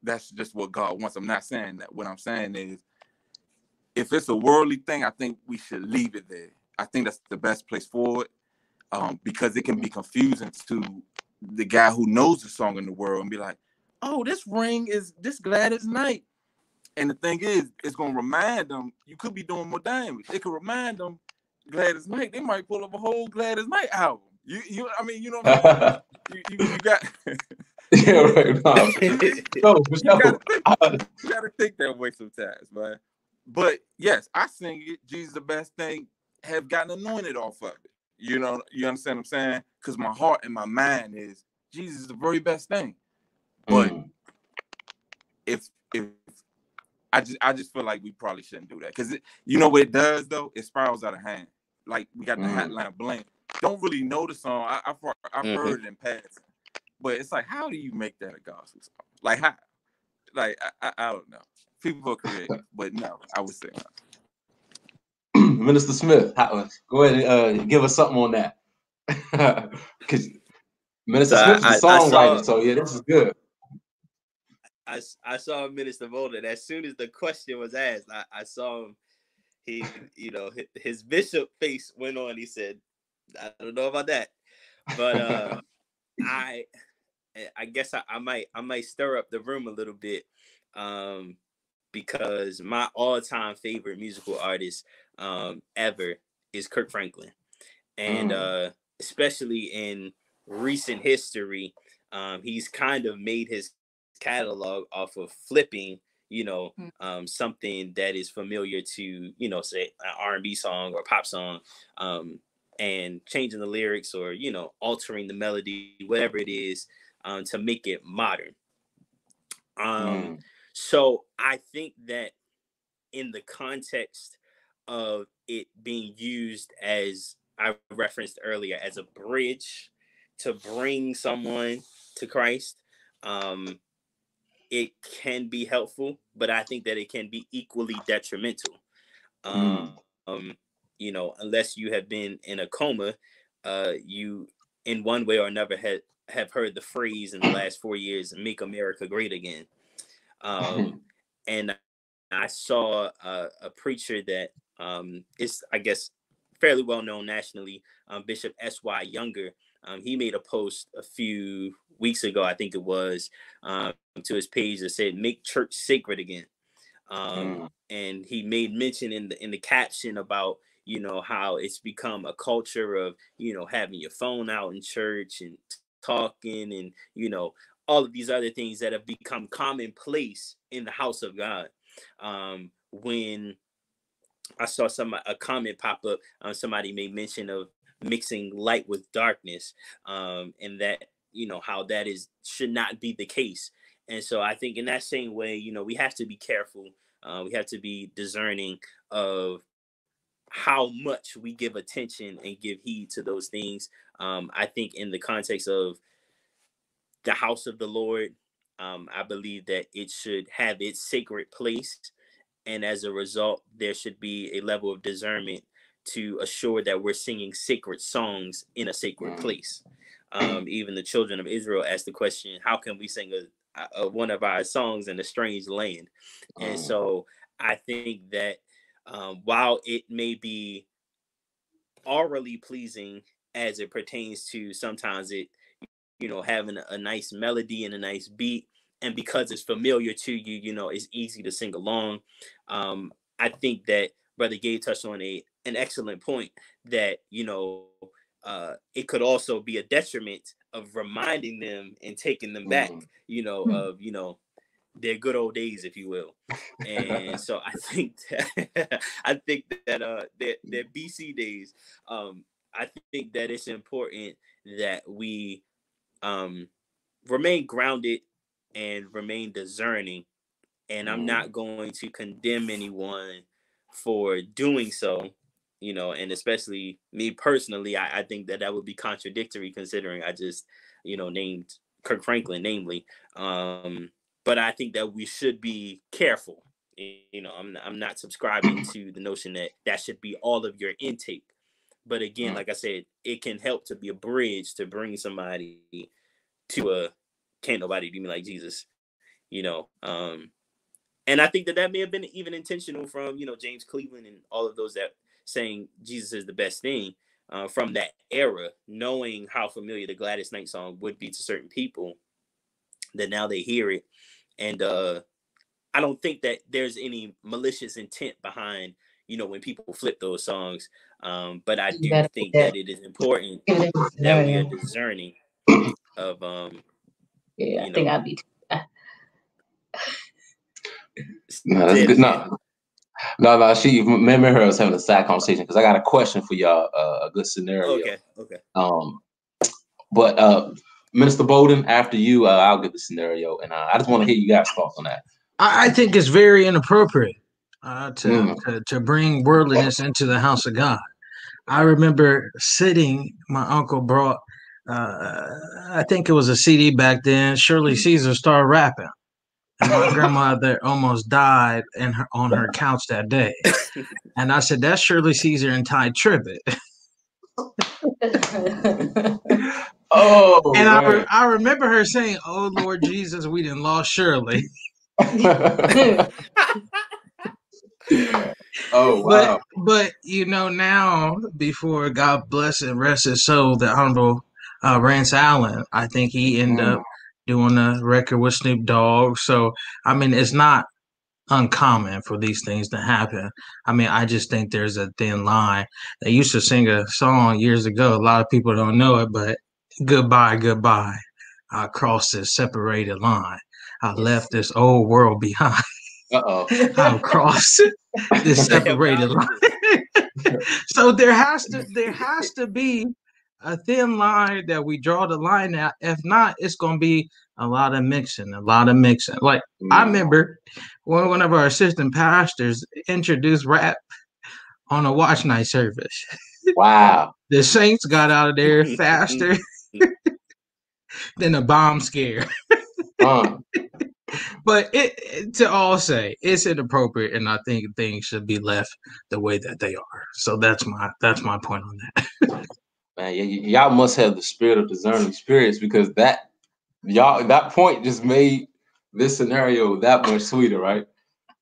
that's just what God wants. I'm not saying that. What I'm saying is, if it's a worldly thing, I think we should leave it there. I think that's the best place for it. um, because it can be confusing to the guy who knows the song in the world and be like, "Oh, this ring is this Gladys Knight," and the thing is, it's gonna remind them you could be doing more damage. It could remind them Gladys Knight. They might pull up a whole Gladys Knight album. You, you, I mean, you know, what I mean? [laughs] you, you, you got. [laughs] yeah, right. No, no, you, gotta think, you gotta think that way sometimes, man. But yes, I sing it. Jesus, the best thing. Have gotten anointed off of it. You know, you understand what I'm saying? Because my heart and my mind is Jesus is the very best thing. But mm. if if I just I just feel like we probably shouldn't do that because you know what it does though? It spirals out of hand. Like we got the mm. Hotline Bling. Don't really know the song. I, have I've mm-hmm. heard it in past, but it's like, how do you make that a gospel song? Like how? Like I, I, I don't know. People are creative, [laughs] but no, I would say not. [clears throat] Minister Smith, go ahead and uh, give us something on that. [laughs] Because Minister so Smith's a songwriter, so yeah, this is good. I, I saw Minister Bolden as soon as the question was asked. I, I saw him. He, you know, his, his bishop face went on. He said, "I don't know about that," but uh, [laughs] I, I guess I, I might, I might stir up the room a little bit, um, because my all-time favorite musical artist um, ever is Kirk Franklin, and mm. uh, especially in recent history, um, he's kind of made his catalog off of flipping you know mm. um, something that is familiar to you know say an r&b song or pop song um, and changing the lyrics or you know altering the melody whatever it is um, to make it modern um, mm. so i think that in the context of it being used as i referenced earlier as a bridge to bring someone to christ um, it can be helpful, but I think that it can be equally detrimental. Um, mm. um, you know, unless you have been in a coma, uh, you in one way or another had have heard the phrase in the last four years "Make America Great Again," um, and I saw a, a preacher that um, is, I guess, fairly well known nationally, um, Bishop S. Y. Younger. Um, he made a post a few weeks ago, I think it was, um, to his page that said "Make church sacred again," um, mm. and he made mention in the in the caption about you know how it's become a culture of you know having your phone out in church and talking and you know all of these other things that have become commonplace in the house of God. Um, when I saw some a comment pop up, uh, somebody made mention of mixing light with darkness, um, and that you know how that is should not be the case. And so i think in that same way you know we have to be careful uh, we have to be discerning of how much we give attention and give heed to those things. Um, i think in the context of the house of the lord um, i believe that it should have its sacred place. And as a result there should be a level of discernment to assure that we're singing sacred songs in a sacred mm. place um, even the children of Israel asked the question, "How can we sing a, a one of our songs in a strange land?" And oh. so I think that um, while it may be orally pleasing as it pertains to sometimes it, you know, having a, a nice melody and a nice beat, and because it's familiar to you, you know, it's easy to sing along. Um, I think that Brother Gabe touched on a an excellent point that you know uh, it could also be a detriment of reminding them and taking them back, mm. you know, mm. of you know their good old days, if you will. And [laughs] so I think that [laughs] I think that uh their, their BC days, um, I think that it's important that we um remain grounded and remain discerning. And I'm not mm. going to condemn anyone for doing so you know, and especially me personally, I, I think that that would be contradictory considering I just, you know, named Kirk Franklin, namely. Um, but I think that we should be careful. You know, I'm I'm not subscribing [coughs] to the notion that that should be all of your intake. But again, mm. like I said, it can help to be a bridge to bring somebody to a can't nobody do me like Jesus, you know. Um, and I think that that may have been even intentional from you know James Cleveland and all of those that saying Jesus is the best thing. uh, from that era, knowing how familiar the Gladys Knight song would be to certain people, that now they hear it, and uh, I don't think that there's any malicious intent behind you know when people flip those songs, um, but I do think that it is important that we are discerning of um. Yeah, I know, think I'd be. no, that's good. No, no, no. She remember her was having a side conversation because I got a question for y'all. Uh, a good scenario. Okay. Okay. Um, but uh, Minister Bolden, after you, uh, I'll give the scenario, and uh, I just want to hear you guys' thoughts on that. I, I think it's very inappropriate uh, to, mm. to to bring worldliness into the house of God. I remember sitting. My uncle brought. Uh, I think it was a CD back then. Shirley Caesar started rapping and my grandmother almost died in her, on her couch that day. [laughs] And I said, "That's Shirley Caesar and Tye Tribbett." [laughs] oh, and I, re- I remember her saying, "Oh Lord Jesus, we didn't lost Shirley." [laughs] oh wow! But, but you know now, before God bless and rest his soul, the honorable uh, Rance Allen, I think he ended mm. up doing a record with Snoop Dogg. So I mean, it's not uncommon for these things to happen. I mean, I just think there's a thin line. They used to sing a song years ago. A lot of people don't know it, but goodbye, goodbye. I crossed this separated line. I left this old world behind. Uh-oh. [laughs] I've crossed this [laughs] separated line. [laughs] so there has to there has to be a thin line that we draw the line at. If not, it's gonna be a lot of mixing, a lot of mixing. Like I remember when one of our assistant pastors introduced rap on a watch night service. Wow. [laughs] the Saints got out of there [laughs] faster [laughs] than a bomb scare. Uh. but it, to all say it's inappropriate and i think things should be left the way that they are so that's my that's my point on that man, y- y'all must have the spirit of discerning spirits because that y'all that point just made this scenario that much sweeter, right?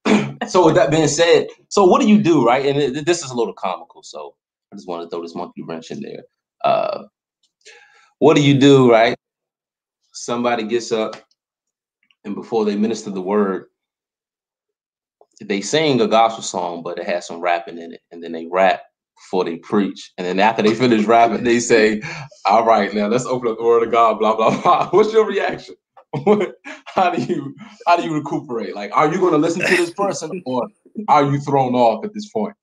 [clears throat] so with that being said, so what do you do, right? And it, this is a little comical, so I just want to throw this monkey wrench in there. Uh, what do you do, right? Somebody gets up, and before they minister the word, they sing a gospel song, but it has some rapping in it, and then they rap before they preach. And then after they finish rapping, they say, All right, now let's open up the word of God, blah, blah, [laughs] blah. What's your reaction? [laughs] how do you how do you recuperate? Like, are you gonna listen to this person [laughs] or are you thrown off at this point?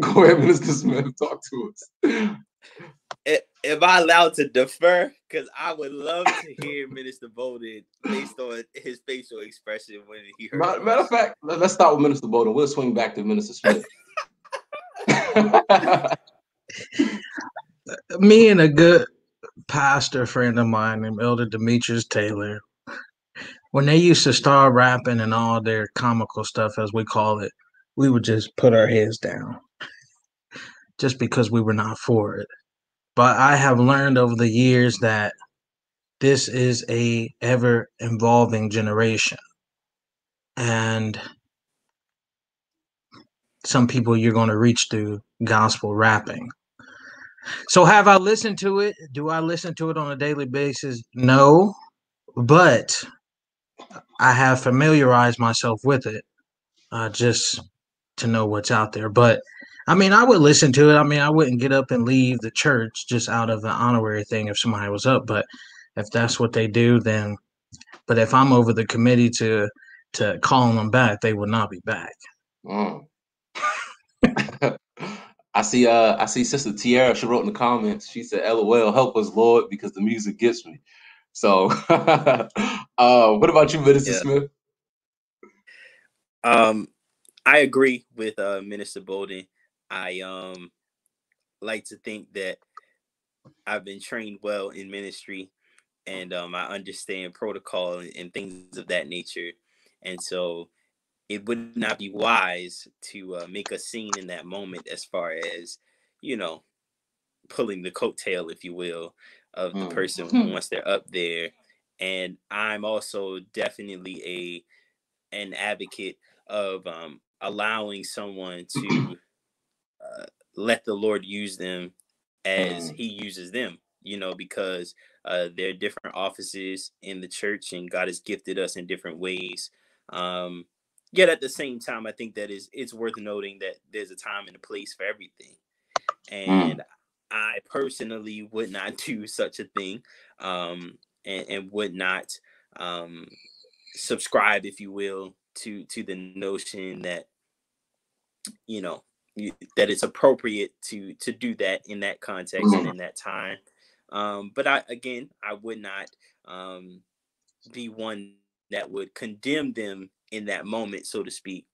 Go ahead, Minister Smith, talk to us. Am I allowed to defer? Because I would love to hear Minister Bolden based on his facial expression when he heard. Matter, matter of fact, let's start with Minister Bolden. We'll swing back to Minister Smith. [laughs] Me and a good pastor friend of mine named Elder Demetrius Taylor, when they used to start rapping and all their comical stuff, as we call it, we would just put our heads down [laughs] just because we were not for it. But I have learned over the years that this is a ever evolving generation. And some people you're going to reach through gospel rapping. So have I listened to it? Do I listen to it on a daily basis? No, but I have familiarized myself with it uh, just to know what's out there. But I mean, I would listen to it. I mean, I wouldn't get up and leave the church just out of an honorary thing if somebody was up. But if that's what they do, then. But if I'm over the committee to to call them back, they will not be back. Mm. I see uh I see Sister Tiara, she wrote in the comments, she said, LOL, help us, Lord, because the music gets me. So uh [laughs] what about you, Minister yeah. Smith? Um I agree with uh Minister Bolden. I um like to think that I've been trained well in ministry and um I understand protocol and, and things of that nature. And so it would not be wise to uh, make a scene in that moment as far as you know pulling the coattail if you will of the mm. person [laughs] once they're up there and i'm also definitely a an advocate of um, allowing someone [clears throat] to uh, let the Lord use them as mm. He uses them. You know, because uh, there are different offices in the church, and God has gifted us in different ways. Um, yet at the same time, I think that is it's worth noting that there's a time and a place for everything. Mm. And mm. I personally would not [laughs] do such a thing, um, and, and, would not um, subscribe, if you will, to to the notion that you know that it's appropriate to to do that in that context mm. and in that time. Um, but I again, I would not um, be one that would condemn them in that moment, so to speak,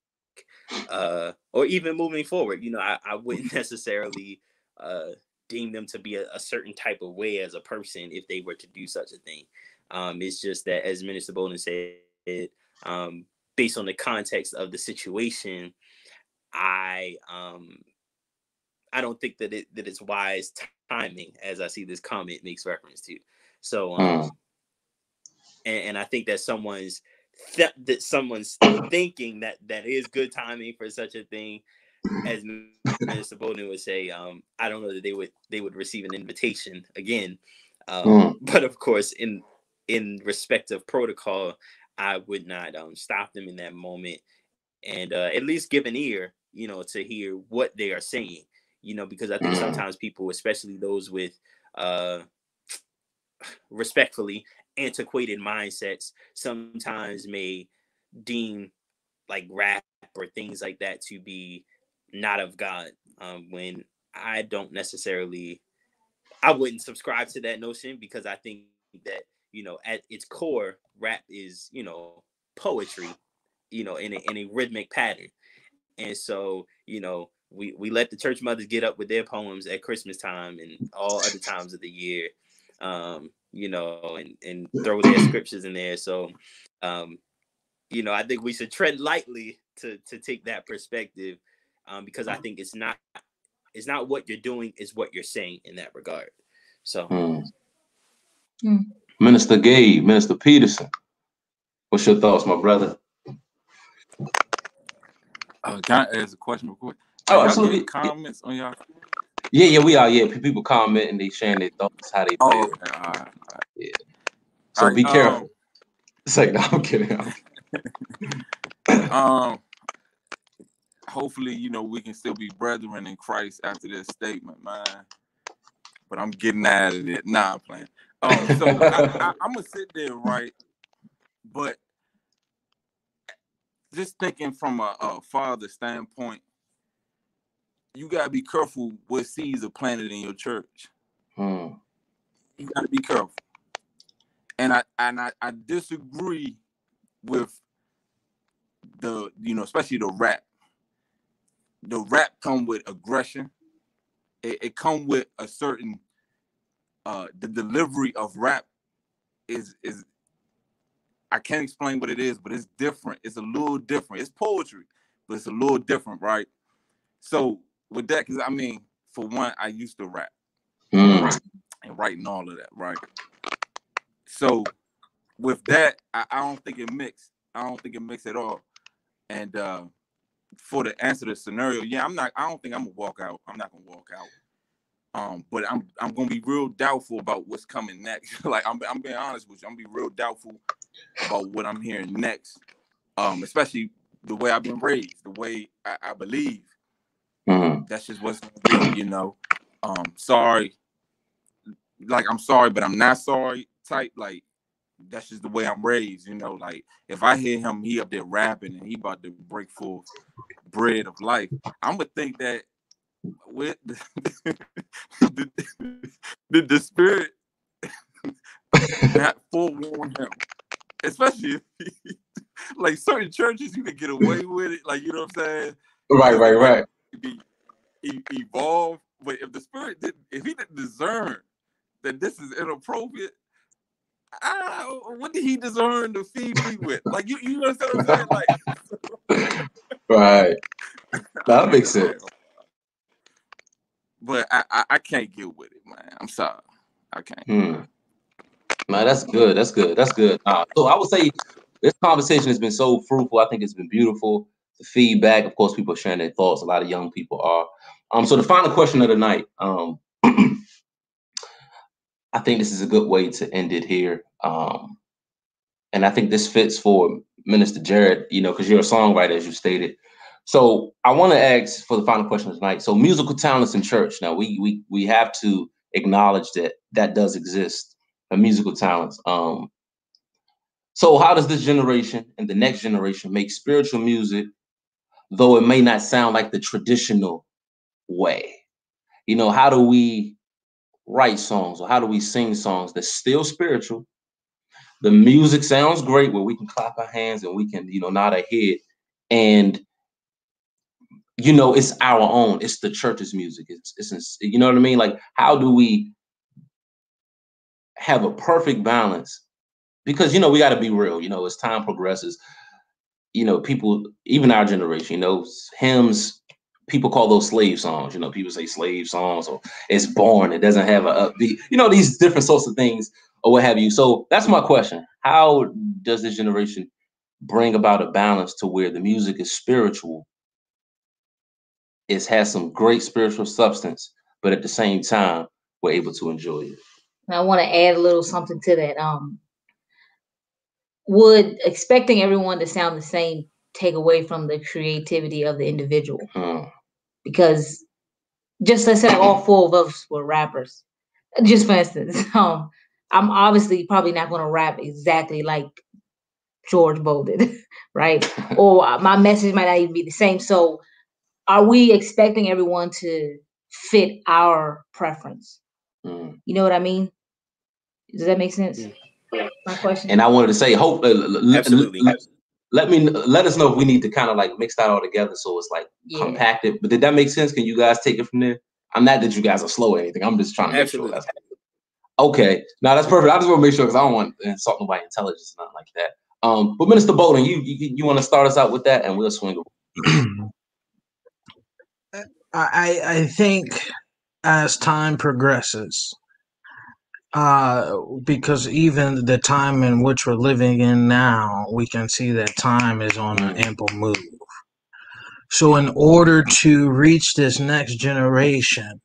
uh, or even moving forward. You know, I, I wouldn't [laughs] necessarily uh, deem them to be a, a, certain type of way as a person if they were to do such a thing. Um, it's just that, as Minister Bolden said, um, based on the context of the situation, I um, I don't think that it that it's wise timing, as I see this comment makes reference to. So, um, mm. and, and I think that someone's th- that someone's thinking that that is good timing for such a thing as Mr. Bolden would say, um, I don't know that they would they would receive an invitation again. Um, mm. But of course, in in respect of protocol, I would not um, stop them in that moment and uh, at least give an ear, you know, to hear what they are saying. You know, because I think mm. sometimes people, especially those with uh, [sighs] respectfully antiquated mindsets, sometimes may deem like rap or things like that to be not of God. Um, when I don't necessarily, I wouldn't subscribe to that notion because I think that you know at its core, rap is you know poetry, you know in a, in a rhythmic pattern, and so you know we we let the church mothers get up with their poems at Christmas time and all other times of the year, um, you know, and and throw their scriptures in there. So, um, you know, I think we should tread lightly to to take that perspective um, because I think it's not it's not what you're doing, is what you're saying in that regard. So, hmm. Hmm. Minister Gabe, Minister Peterson, what's your thoughts, my brother? Uh, can I ask a question real quick? Oh, absolutely. Comments on y'all. Yeah, yeah, we are. Yeah, people comment and they sharing their thoughts, how they oh, feel. Oh, okay. all right, all right. Yeah. So right, be careful. Um, it's like, [laughs] no, I'm kidding. [laughs] [laughs] um, hopefully, you know, we can still be brethren in Christ after this statement, man. But I'm getting out of it. Nah, I'm playing. Um, so I, am gonna sit there, right? But just thinking from a, a father standpoint, you gotta be careful what seeds are planted in your church. Hmm. You gotta be careful. And I and I, I disagree with the you know especially the rap the rap come with aggression. It, it come with a certain uh the delivery of rap is is I can't explain what it is, but it's different. It's a little different. It's poetry, but it's a little different, right? So with that, because I mean, for one, I used to rap mm. and writing all of that, right? So with that, I, I don't think it mixed. I don't think it mixed at all. And uh for the answer to the scenario, yeah, I'm not. I don't think I'm gonna walk out. I'm not gonna walk out. Um, but I'm I'm gonna be real doubtful about what's coming next. [laughs] like I'm I'm being honest with you. I'm gonna be real doubtful about what I'm hearing next. Um, especially the way I've been raised, the way I, I believe. Mm-hmm. That's just what's gonna be, you know. Um, sorry, like I'm sorry, but I'm not sorry type. Like that's just the way I'm raised, you know. Like if I hear him, he up there rapping and he about to break full bread of life, I'm gonna think that with the, [laughs] the, the, the spirit [laughs] not forewarn him, especially he, [laughs] like certain churches you can get away with it, like you know what I'm saying. Right, right, right. Be, evolve, but if the spirit didn't, if he didn't discern that this is inappropriate, I, what did he discern to feed me with? Like you, you understand what I'm saying? Like, [laughs] right. That makes sense. [laughs] But I, I, I, can't get with it, man. I'm sorry, I can't. Hmm. Man, that's good. That's good. That's good. Uh, so I would say this conversation has been so fruitful. I think it's been beautiful. The feedback, of course, people are sharing their thoughts. A lot of young people are. Um, so the final question of the night. Um, [clears throat] I think this is a good way to end it here. Um, and I think this fits for Minister Jared, you know, because you're a songwriter, as you stated. So I want to ask for the final question tonight. So musical talents in church. Now we we we have to acknowledge that that does exist, a musical talents. Um, so how does this generation and the next generation make spiritual music, though it may not sound like the traditional way? You know, how do we write songs or how do we sing songs that's still spiritual? The music sounds great where we can clap our hands and we can, you know, nod our head. And you know, it's our own. It's the church's music. It's, it's you know what I mean. Like, how do we have a perfect balance? Because you know, we got to be real. You know, as time progresses, you know, people, even our generation, you know, hymns. People call those slave songs. You know, people say slave songs or it's born. It doesn't have a upbeat. You know, these different sorts of things or what have you. So that's my question. How does this generation bring about a balance to where the music is spiritual it has some great spiritual substance, but at the same time, we're able to enjoy it. And I want to add a little something to that. Um, would expecting everyone to sound the same take away from the creativity of the individual? Hmm. Because just let's say all four of us were rappers. Just for instance, [laughs] um, I'm obviously probably not going to rap exactly like George Bo did, [laughs] right? or my message might not even be the same. So are we expecting everyone to fit our preference? Mm. You know what I mean? Does that make sense? Yeah. My question. And I wanted to say, hope. Uh, Absolutely. Let, let, me let us know if we need to kind of like mix that all together so it's like yeah. compacted. But did that make sense? Can you guys take it from there? I'm not that you guys are slow or anything. I'm just trying to make Absolutely. sure that's happening. Okay, now that's perfect. I just want to make sure because I don't want to insult nobody's intelligence, or nothing like that. Um, but Minister Bolden, you you, you want to start us out with that, and we'll swing. [clears throat] I I think as time progresses, uh, because even the time in which we're living in now, we can see that time is on an ample move. So, in order to reach this next generation,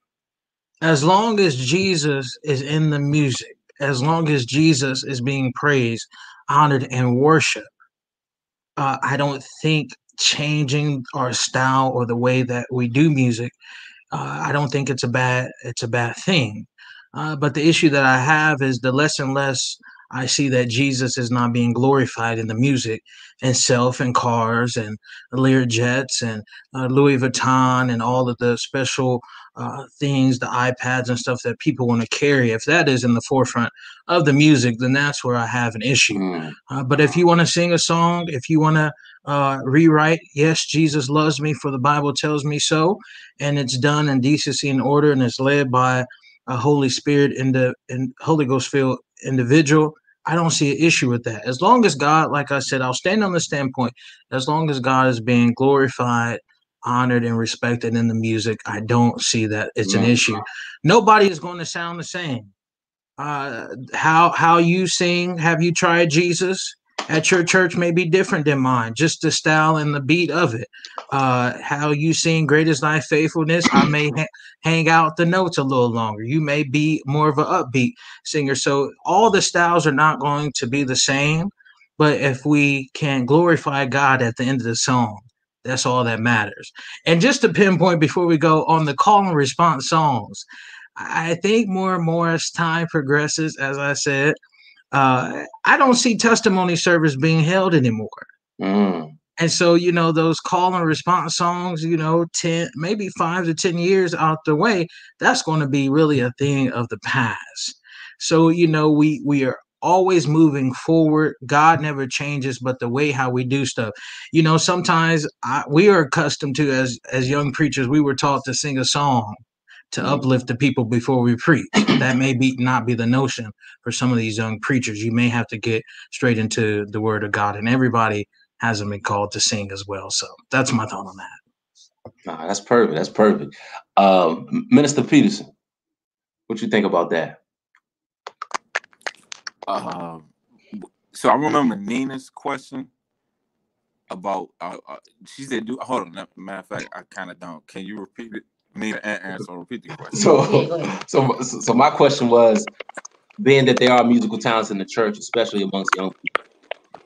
as long as Jesus is in the music, as long as Jesus is being praised, honored, and worshiped, uh, I don't think changing our style or the way that we do music, uh, I don't think it's a bad it's a bad thing. Uh, but the issue that I have is the less and less I see that Jesus is not being glorified in the music and self and cars and Lear jets and uh, Louis Vuitton and all of the special uh, things, the iPads and stuff that people want to carry. If that is in the forefront of the music, then that's where I have an issue. Mm. Uh, but if you want to sing a song, if you want to uh, rewrite, yes, Jesus loves me, for the Bible tells me so, and it's done in decency and order, and it's led by a Holy Spirit in the and Holy Ghost filled individual. I don't see an issue with that. As long as God, like I said, I'll stand on the standpoint. As long as God is being glorified, honored, and respected in the music, I don't see that it's an issue. Nobody is going to sound the same. Uh, how how you sing? Have you tried Jesus? At your church may be different than mine, just the style and the beat of it. Uh, how you sing Great is Thy Faithfulness, I may ha- hang out the notes a little longer. You may be more of an upbeat singer. So all the styles are not going to be the same, but if we can glorify God at the end of the song, that's all that matters. And just to pinpoint before we go on the call and response songs, I think more and more as time progresses, as I said, uh, I don't see testimony service being held anymore. Mm. And so, you know, those call and response songs, you know, 10, maybe five to 10 years out the way, that's going to be really a thing of the past. So, you know, we, we are always moving forward. God never changes, but the way how we do stuff. You know, sometimes I, we are accustomed to, as, as young preachers, we were taught to sing a song to uplift the people before we preach. [coughs] that may be not be the notion for some of these young preachers. You may have to get straight into the word of God, and everybody hasn't been called to sing as well. So that's my thought on that. Nah, that's perfect. That's perfect. Um, Minister Peterson, what you think about that? Uh, so I remember Nina's question about. Uh, uh, she said, "Do hold on." Matter of fact, I kind of don't. Can you repeat it? Need an answer. Repeat the question. So, so, so my question was, being that there are musical talents in the church, especially amongst young people,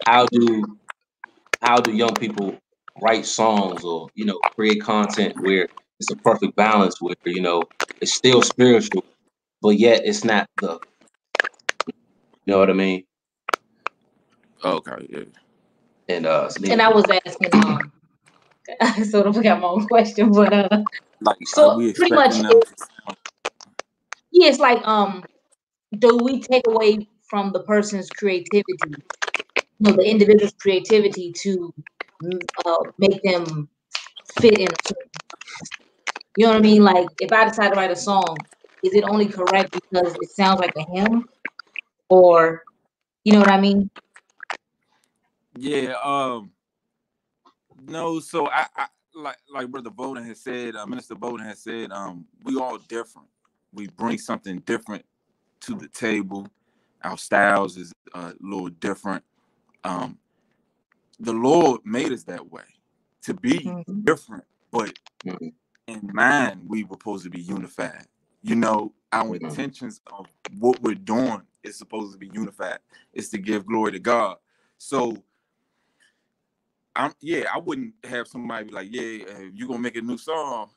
how do how do young people write songs or you know create content where it's a perfect balance where you know it's still spiritual, but yet it's not the you know what I mean? Okay, yeah. And uh and I was asking um I [laughs] sort of forgot my own question, but uh like so pretty much yeah, it's like um do we take away from the person's creativity, you know, the individual's creativity to uh, make them fit in you know what I mean? Like if I decide to write a song, is it only correct because it sounds like a hymn? Or you know what I mean? Yeah, um no, so I, I like like Brother Bolden has said, uh, Minister Bolden has said, um, we all different. We bring something different to the table. Our styles is a little different. Um, the Lord made us that way to be mm-hmm. different, but mm-hmm. in mind we were supposed to be unified. You know, our mm-hmm. intentions of what we're doing is supposed to be unified. It's to give glory to God. So I'm yeah, I wouldn't have somebody be like, yeah, you gonna make a new song,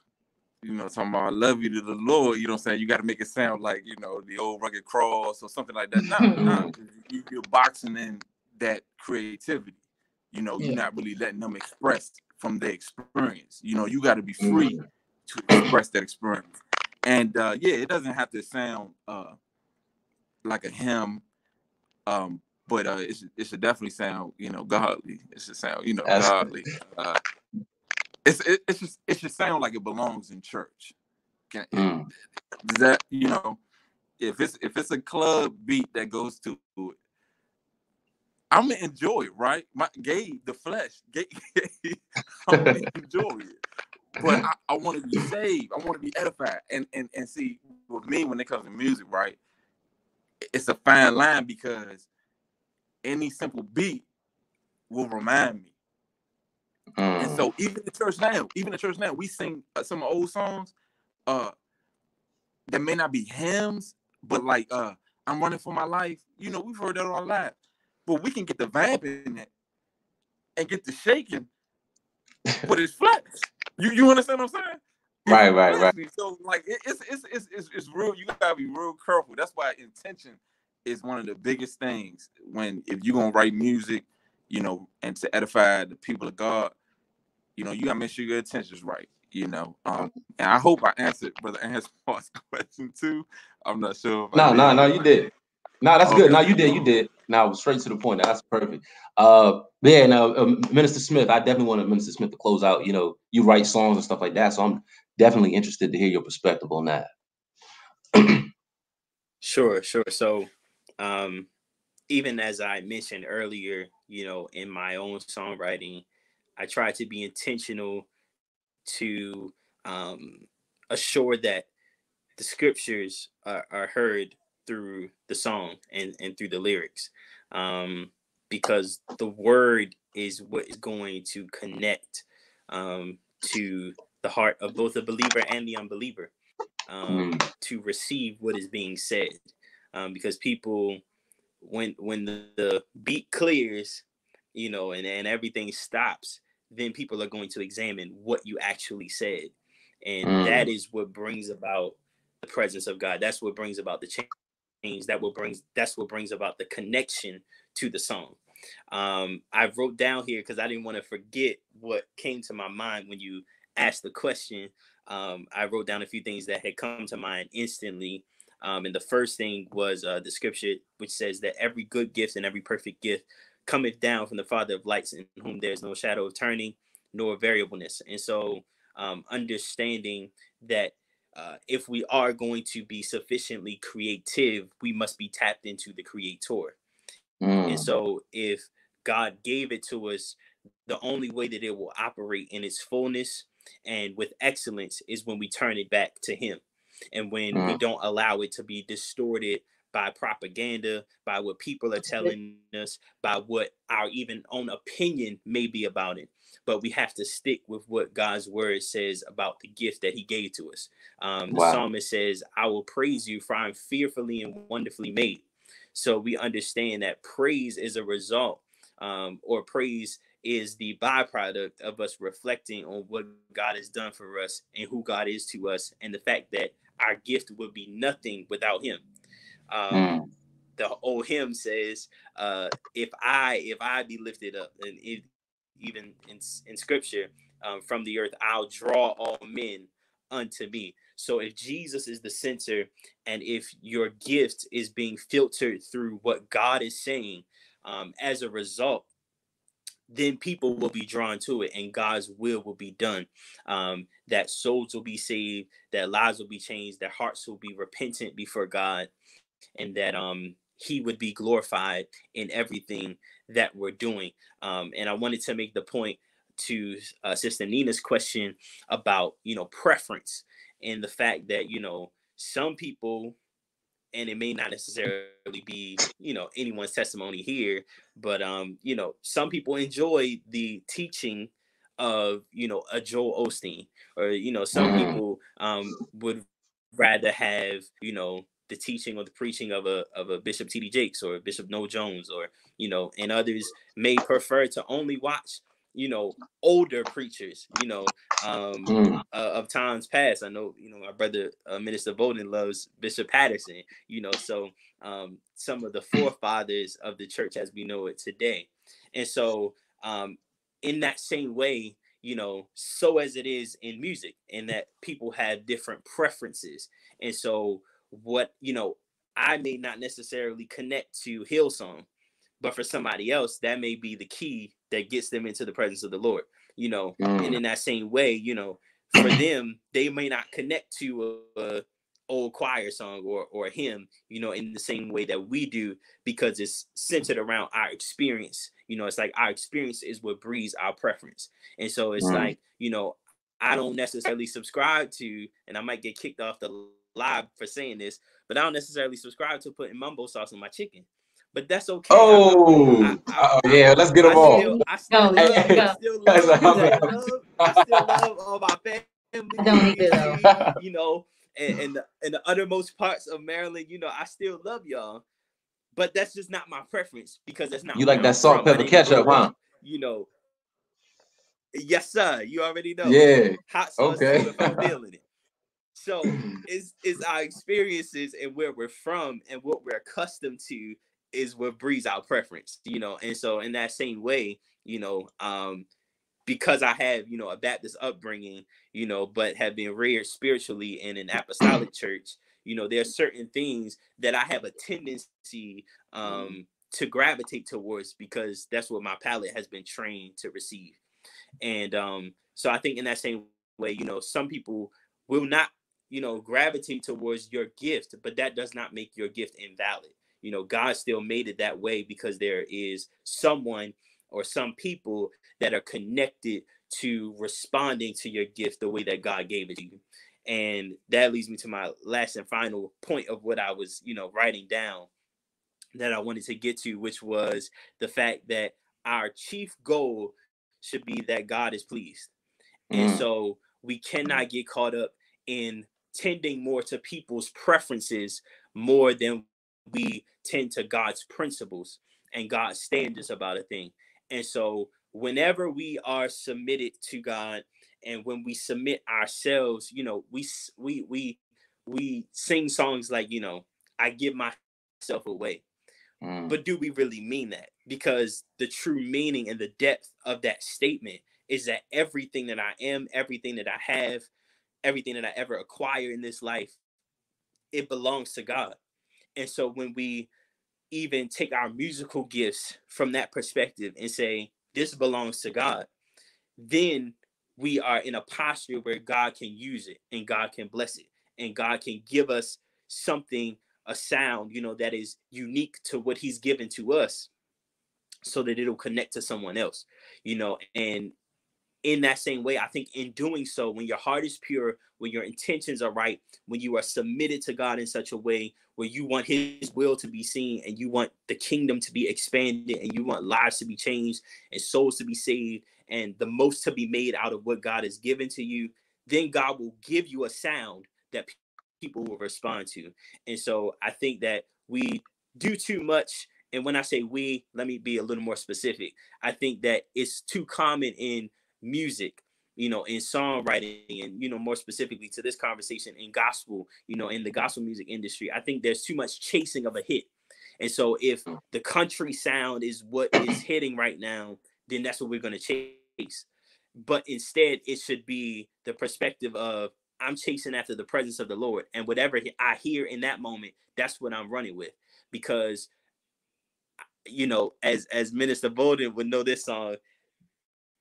you know, talking about I love you to the Lord, you know what I'm saying? You gotta make it sound like, you know, the old rugged cross or something like that. No, no, [laughs] you, are boxing in that creativity. You know, yeah. you're not really letting them express from their experience. You know, you gotta be free to express that experience. And uh yeah, it doesn't have to sound uh like a hymn um but uh, it should, it should definitely sound you know godly. It should sound you know That's godly. Uh, it's it, it's just it should sound like it belongs in church. Can, mm. Does that you know if it's if it's a club beat that goes to it, I'm gonna enjoy it, right? My Gabe, the flesh, [laughs] Gabe, I'm gonna enjoy it. But I, I want to be saved. I want to be edified. And and and see with me when it comes to music, right? It's a fine line because any simple beat will remind me. Mm. And so even the church now, even the church now, we sing uh, some old songs uh that may not be hymns, but like uh I'm running for my life. You know, we've heard that all our. But we can get the vibe in it and get the shaking, but it's flat. You you understand what I'm saying? right, right, right. So like it, it's, it's it's it's it's real. You gotta be real careful. That's why intention is one of the biggest things when if you're gonna write music, you know, and to edify the people of God, you know, you gotta make sure your intention's right. You know, um, and I hope I answered Brother Anspar's [laughs] question too. I'm not sure. No, no, no, you did. No, that's okay. good. No, you did. You did. Now straight to the point. That's perfect. Uh, yeah. Now, uh, Minister Smith, I definitely want Minister Smith to close out. You know, you write songs and stuff like that, so I'm definitely interested to hear your perspective on that. [clears throat] sure, sure. So um, even as I mentioned earlier, you know, in my own songwriting, I try to be intentional to um, assure that the scriptures are, are, heard through the song and, and through the lyrics um, because the word is what is going to connect um, to the heart of both the believer and the unbeliever um, mm. to receive what is being said um, because people when when the, the beat clears you know and, and everything stops then people are going to examine what you actually said. And mm. that is what brings about the presence of god. That's what brings about the change. That what brings that's what brings about the connection to the song. Um i wrote down here because i didn't want to forget what came to my mind when you asked the question. Um i wrote down a few things that had come to mind instantly um, and the first thing was uh, the scripture, which says that every good gift and every perfect gift cometh down from the Father of lights, in whom there's no shadow of turning nor variableness. And so, um, understanding that uh, if we are going to be sufficiently creative, we must be tapped into the Creator. Mm. And so, if God gave it to us, the only way that it will operate in its fullness and with excellence is when we turn it back to Him and when mm. we don't allow it to be distorted by propaganda, by what people are telling us, by what our even own opinion may be about it. But we have to stick with what God's word says about the gift that He gave to us. Um, the psalmist says, I will praise you, for I'm fearfully and wonderfully made. So we understand that praise is a result, um, or praise is the byproduct of us reflecting on what God has done for us and who God is to us, and the fact that our gift would be nothing without Him. Um, mm. The old hymn says, uh, "If I, if I be lifted up," and it, even in in Scripture, um, from the earth, I'll draw all men unto me. So if Jesus is the center, and if your gift is being filtered through what God is saying, um, as a result, then people will be drawn to it and God's will will be done. Um, that souls will be saved, that lives will be changed, that hearts will be repentant before God, and that um, He would be glorified in everything that we're doing. Um, and I wanted to make the point to uh, Sister Nina's question about, you know, preference and the fact that, you know, some people and it may not necessarily be you know anyone's testimony here but um you know some people enjoy the teaching of you know a joel osteen or you know some mm-hmm. people um would rather have you know the teaching or the preaching of a of a bishop td jakes or bishop noel jones or you know and others may prefer to only watch you know older preachers you know um mm. uh, of times past. I know you know my brother uh, minister bolden loves bishop patterson you know so um some of the forefathers of the church as we know it today. And so um in that same way you know so as it is in music in that people have different preferences. And so what you know i may not necessarily connect to hillsong but for somebody else that may be the key that gets them into the presence of the lord you know mm. and in that same way you know for them they may not connect to a, a, old choir song or or a hymn you know in the same way that we do because it's centered around our experience you know it's like our experience is what breeds our preference and so it's mm. like you know i don't necessarily subscribe to and i might get kicked off the live for saying this but i don't necessarily subscribe to putting mumbo sauce on my chicken but that's okay. Oh, I, I, I, yeah, let's get them all. I still, love, I still love, I still love all my family. don't either, [laughs] You know, and, and the, and the uttermost parts of Maryland, you know, I still love y'all. But that's just not my preference because that's not you like that salt pepper ketchup, huh? You know, yes, sir. You already know. Yeah. Hot sauce okay. if I'm [laughs] feeling it. So it's, it's our experiences and where we're from and what we're accustomed to is what breeds our preference, you know. And so in that same way, you know, um, because I have, you know, a Baptist upbringing, you know, but have been reared spiritually in an apostolic [clears throat] church, you know, there are certain things that I have a tendency um to gravitate towards because that's what my palate has been trained to receive. And um, so I think in that same way, you know, some people will not, you know, gravitate towards your gift, but that does not make your gift invalid you know god still made it that way because there is someone or some people that are connected to responding to your gift the way that god gave it to you and that leads me to my last and final point of what i was you know writing down that i wanted to get to which was the fact that our chief goal should be that god is pleased mm. and so we cannot get caught up in tending more to people's preferences more than we tend to God's principles and God's standards about a thing. And so whenever we are submitted to God and when we submit ourselves, you know, we we we we sing songs like, you know, I give myself away. Mm. But do we really mean that? Because the true meaning and the depth of that statement is that everything that I am, everything that I have, everything that I ever acquire in this life, it belongs to God. And so when we even take our musical gifts from that perspective and say, this belongs to God, then we are in a posture where God can use it and God can bless it and God can give us something, a sound, you know, that is unique to what He's given to us so that it'll connect to someone else, you know, and in that same way, I think in doing so, when your heart is pure, when your intentions are right, when you are submitted to God in such a way where you want His will to be seen and you want the kingdom to be expanded and you want lives to be changed and souls to be saved and the most to be made out of what God has given to you, then God will give you a sound that people will respond to. And so I think that we do too much. And when I say we, let me be a little more specific. I think that it's too common in music you know in songwriting and you know more specifically to this conversation in gospel you know in the gospel music industry i think there's too much chasing of a hit. And so if mm. the country sound is what is [clears throat] hitting right now then that's what we're going to chase. But instead it should be the perspective of i'm chasing after the presence of the lord and whatever i hear in that moment that's what i'm running with. Because you know as as minister bolden would know this song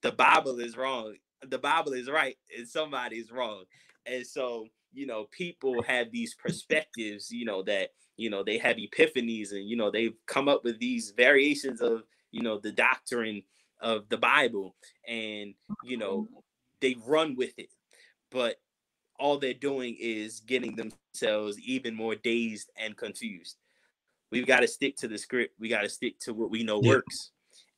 the Bible is wrong. The Bible is right and somebody's wrong. And so, you know, people have these perspectives, you know, that, you know, they have epiphanies and, you know, they've come up with these variations of, you know, the doctrine of the Bible and, you know, mm-hmm. they run with it. But all they're doing is getting themselves even more dazed and confused. We've got to stick to the script. We got to stick to what we know yeah. works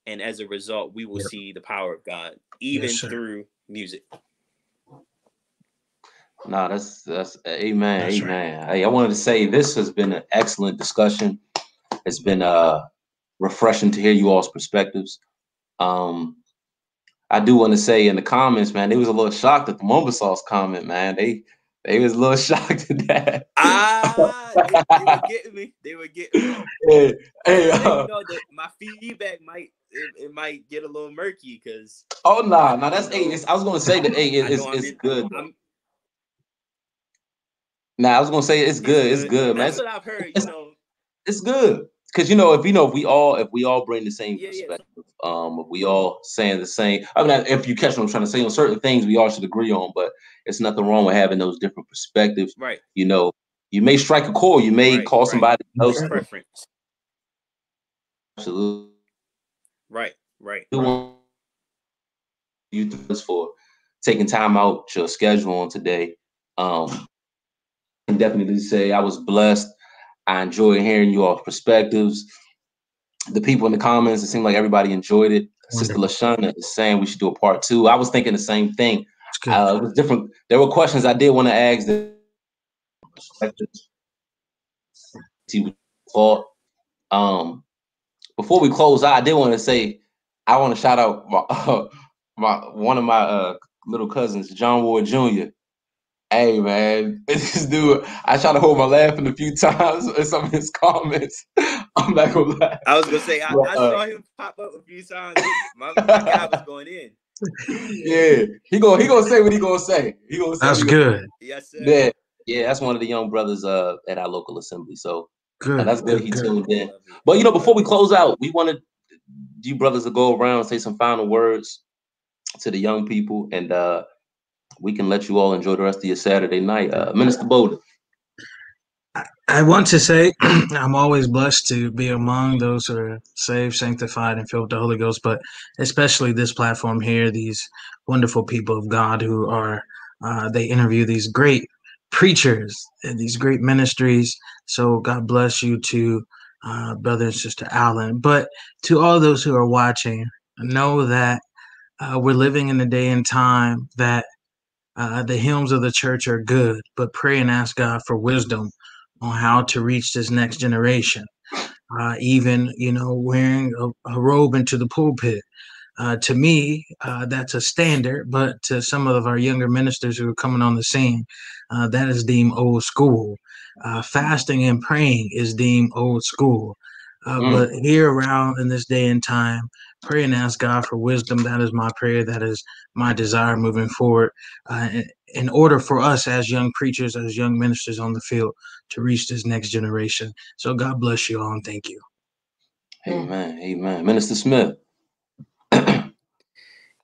and as a result, we will yep. see the power of God even yes, through music. No, that's that's amen, that's amen. Right. Hey, I wanted to say this has been an excellent discussion. It's been uh refreshing to hear you all's perspectives. Um, I do want to say in the comments, man, they was a little shocked at the Mumbo Sauce comment, man. They they was a little [laughs] shocked at that. Ah, they, they were getting me. They were getting me. [laughs] Hey, hey uh, you know that my feedback might it, it might get a little murky because. Oh no, nah, no, nah, that's hey. I was gonna say that hey, it, it's it's good. I'm, nah, I was gonna say it's good. It's good, man. That's what I've heard. You know, it's good because you know if you know if we all if we all bring the same yeah, perspective, yeah. um, if we all saying the same. I mean, if you catch what I'm trying to say on certain things, we all should agree on, but it's nothing wrong with having those different perspectives. Right. You know, you may strike a chord. You may right, call right. somebody else preference. Absolutely. Right, right. You for taking time out your schedule on today. Um, I can definitely say I was blessed. I enjoyed hearing you all's perspectives. The people in the comments, it seemed like everybody enjoyed it. Sister Lashana is saying we should do a part two. I was thinking the same thing. Uh, it was different. There were questions I did want to ask. See what um before we close out, I did want to say I want to shout out my, uh, [laughs] my one of my uh, little cousins, John Ward Jr. Hey man, [laughs] this dude, I tried to hold my laughing a few times in some of his comments. [laughs] I'm not gonna lie. I was gonna say I, but, I saw uh, him pop up a few times. My, my guy was going in. Yeah, he gonna he gonna say what he gonna say. He gonna say that's good. Gonna, yes, sir. Yeah, yeah, that's one of the young brothers uh at our local assembly. So Good. that's good. He good. tuned in. But you know, before we close out, we wanted you brothers to go around say some final words to the young people, and uh, we can let you all enjoy the rest of your Saturday night. Uh, Minister Bolden. I want to say [clears throat] I'm always blessed to be among those who are saved, sanctified, and filled with the Holy Ghost, but especially this platform here, these wonderful people of God who are, uh, they interview these great preachers and these great ministries. So God bless you to uh, brother and sister Allen. But to all those who are watching, know that uh, we're living in a day and time that uh, the hymns of the church are good, but pray and ask God for wisdom on how to reach this next generation. Uh, even, you know, wearing a, a robe into the pulpit uh, to me, uh, that's a standard, but to some of our younger ministers who are coming on the scene, uh, that is deemed old school. Uh, fasting and praying is deemed old school. Uh, mm. But here around in this day and time, pray and ask God for wisdom. That is my prayer. That is my desire moving forward. Uh, in order for us as young preachers, as young ministers on the field, to reach this next generation. So God bless you all and thank you. Amen. Amen. Minister Smith.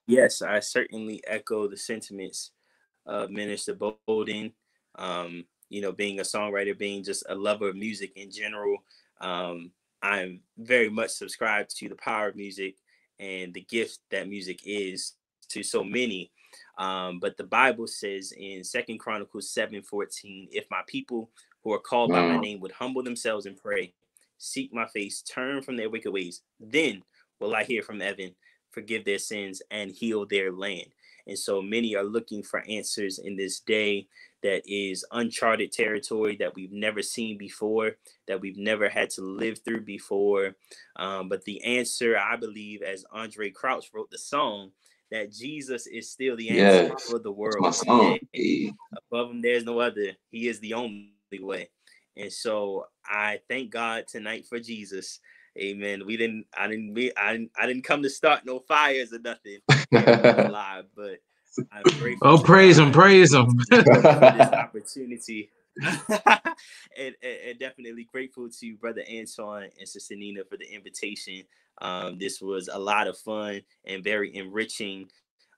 Yes, I certainly echo the sentiments of Minister Bolden. Um, you know, being a songwriter, being just a lover of music in general, um, I'm very much subscribed to the power of music and the gift that music is to so many. Um, but the Bible says in Second Chronicles 7 14, if my people who are called by my name would humble themselves and pray, seek my face, turn from their wicked ways, then will I hear from heaven, forgive their sins, and heal their land. And so many are looking for answers in this day that is uncharted territory that we've never seen before, that we've never had to live through before. Um, but the answer, I believe, as Andraé Crouch wrote the song, that Jesus is still the answer yes, for the world. Above him, there's no other. He is the only way. And so I thank God tonight for Jesus. Amen. We didn't. I didn't. I didn't. I didn't come to start no fires or nothing. [laughs] live, but I'm grateful. Oh, praise him! Praise him! this [laughs] opportunity, [laughs] and, and, and, definitely grateful to Brother Antoine and Sister Nina for the invitation. Um, this was a lot of fun and very enriching.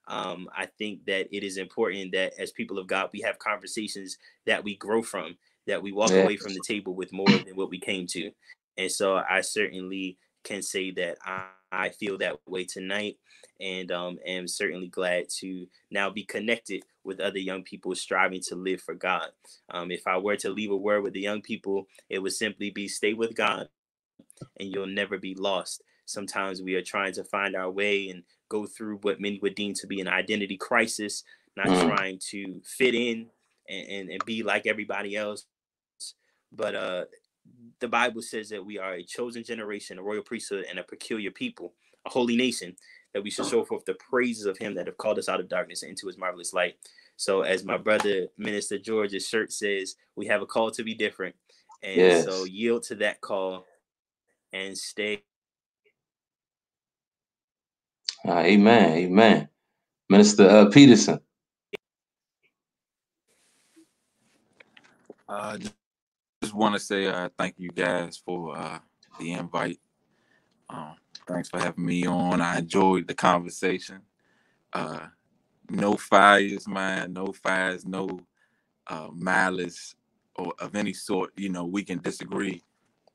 Um, I think that it is important that as people of God, we have conversations that we grow from, that we walk yes. away from the table with more than what we came to. And so I certainly can say that I, I feel that way tonight and um, am certainly glad to now be connected with other young people striving to live for God. Um, if I were to leave a word with the young people, it would simply be stay with God and you'll never be lost. Sometimes we are trying to find our way and go through what many would deem to be an identity crisis, not mm. trying to fit in and, and, and be like everybody else. But uh, the Bible says that we are a chosen generation, a royal priesthood, and a peculiar people, a holy nation, that we should show forth the praises of him that have called us out of darkness into his marvelous light. So, as my brother, Minister George's shirt says, we have a call to be different. And yes. so, yield to that call and stay. Uh, amen. Amen. Minister uh, Peterson. Uh, just want to say uh, thank you guys for uh, the invite. Um, thanks for having me on. I enjoyed the conversation. Uh, no fires, man. No fires. No uh, malice or of any sort. You know, we can disagree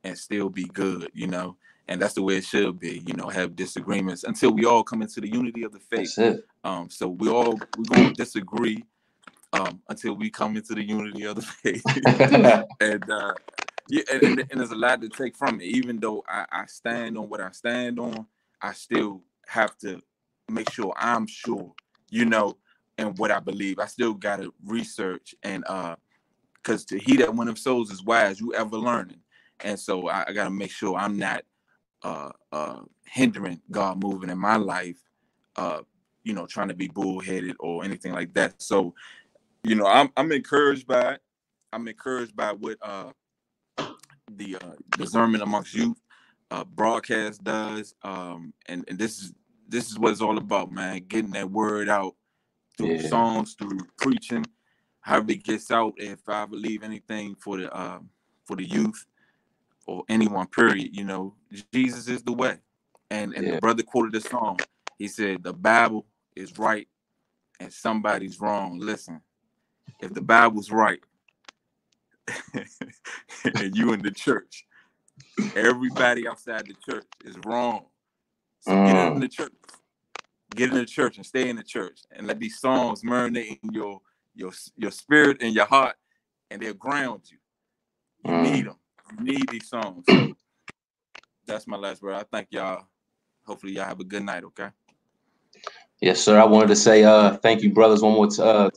and still be good. You know, and that's the way it should be. You know, have disagreements until we all come into the unity of the faith. Um, so we all we're going to disagree um, until we come into the unity of the [laughs] faith. [laughs] and uh, yeah, and, and, and, there's a lot to take from it. Even though I, I stand on what I stand on, I still have to make sure I'm sure, you know, and what I believe. I still gotta research and uh because to he that one of souls is wise, you ever learning. And so I, I gotta make sure I'm not uh uh hindering God moving in my life, uh, you know, trying to be bullheaded or anything like that. So you know, I'm I'm encouraged by it. I'm encouraged by what uh the uh, discernment amongst youth uh, broadcast does, um, and and this is this is what it's all about, man. Getting that word out through yeah. songs, through preaching, however it gets out. If I believe anything for the uh, for the youth or anyone, period, you know, Jesus is the way. And and yeah. the brother quoted the song. He said, "The Bible is right, and somebody's wrong." Listen, if the Bible's right [laughs] and you in the church, everybody outside the church is wrong. So mm. get in the church. Get in the church and stay in the church and let these songs marinate in your your your spirit and your heart, and they'll ground you. You mm. need them. You need these songs. So that's my last word. I thank y'all. Hopefully y'all have a good night. Okay. Yes, sir. I wanted to say uh thank you, brothers, one more time. uh,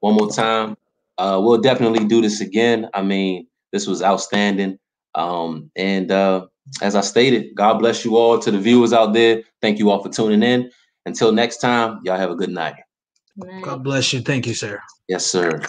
one more time. Uh, we'll definitely do this again. I mean, this was outstanding. Um, and uh, as I stated, God bless you all to the viewers out there. Thank you all for tuning in. Until next time, y'all have a good night. God bless you. Thank you, sir. Yes, sir.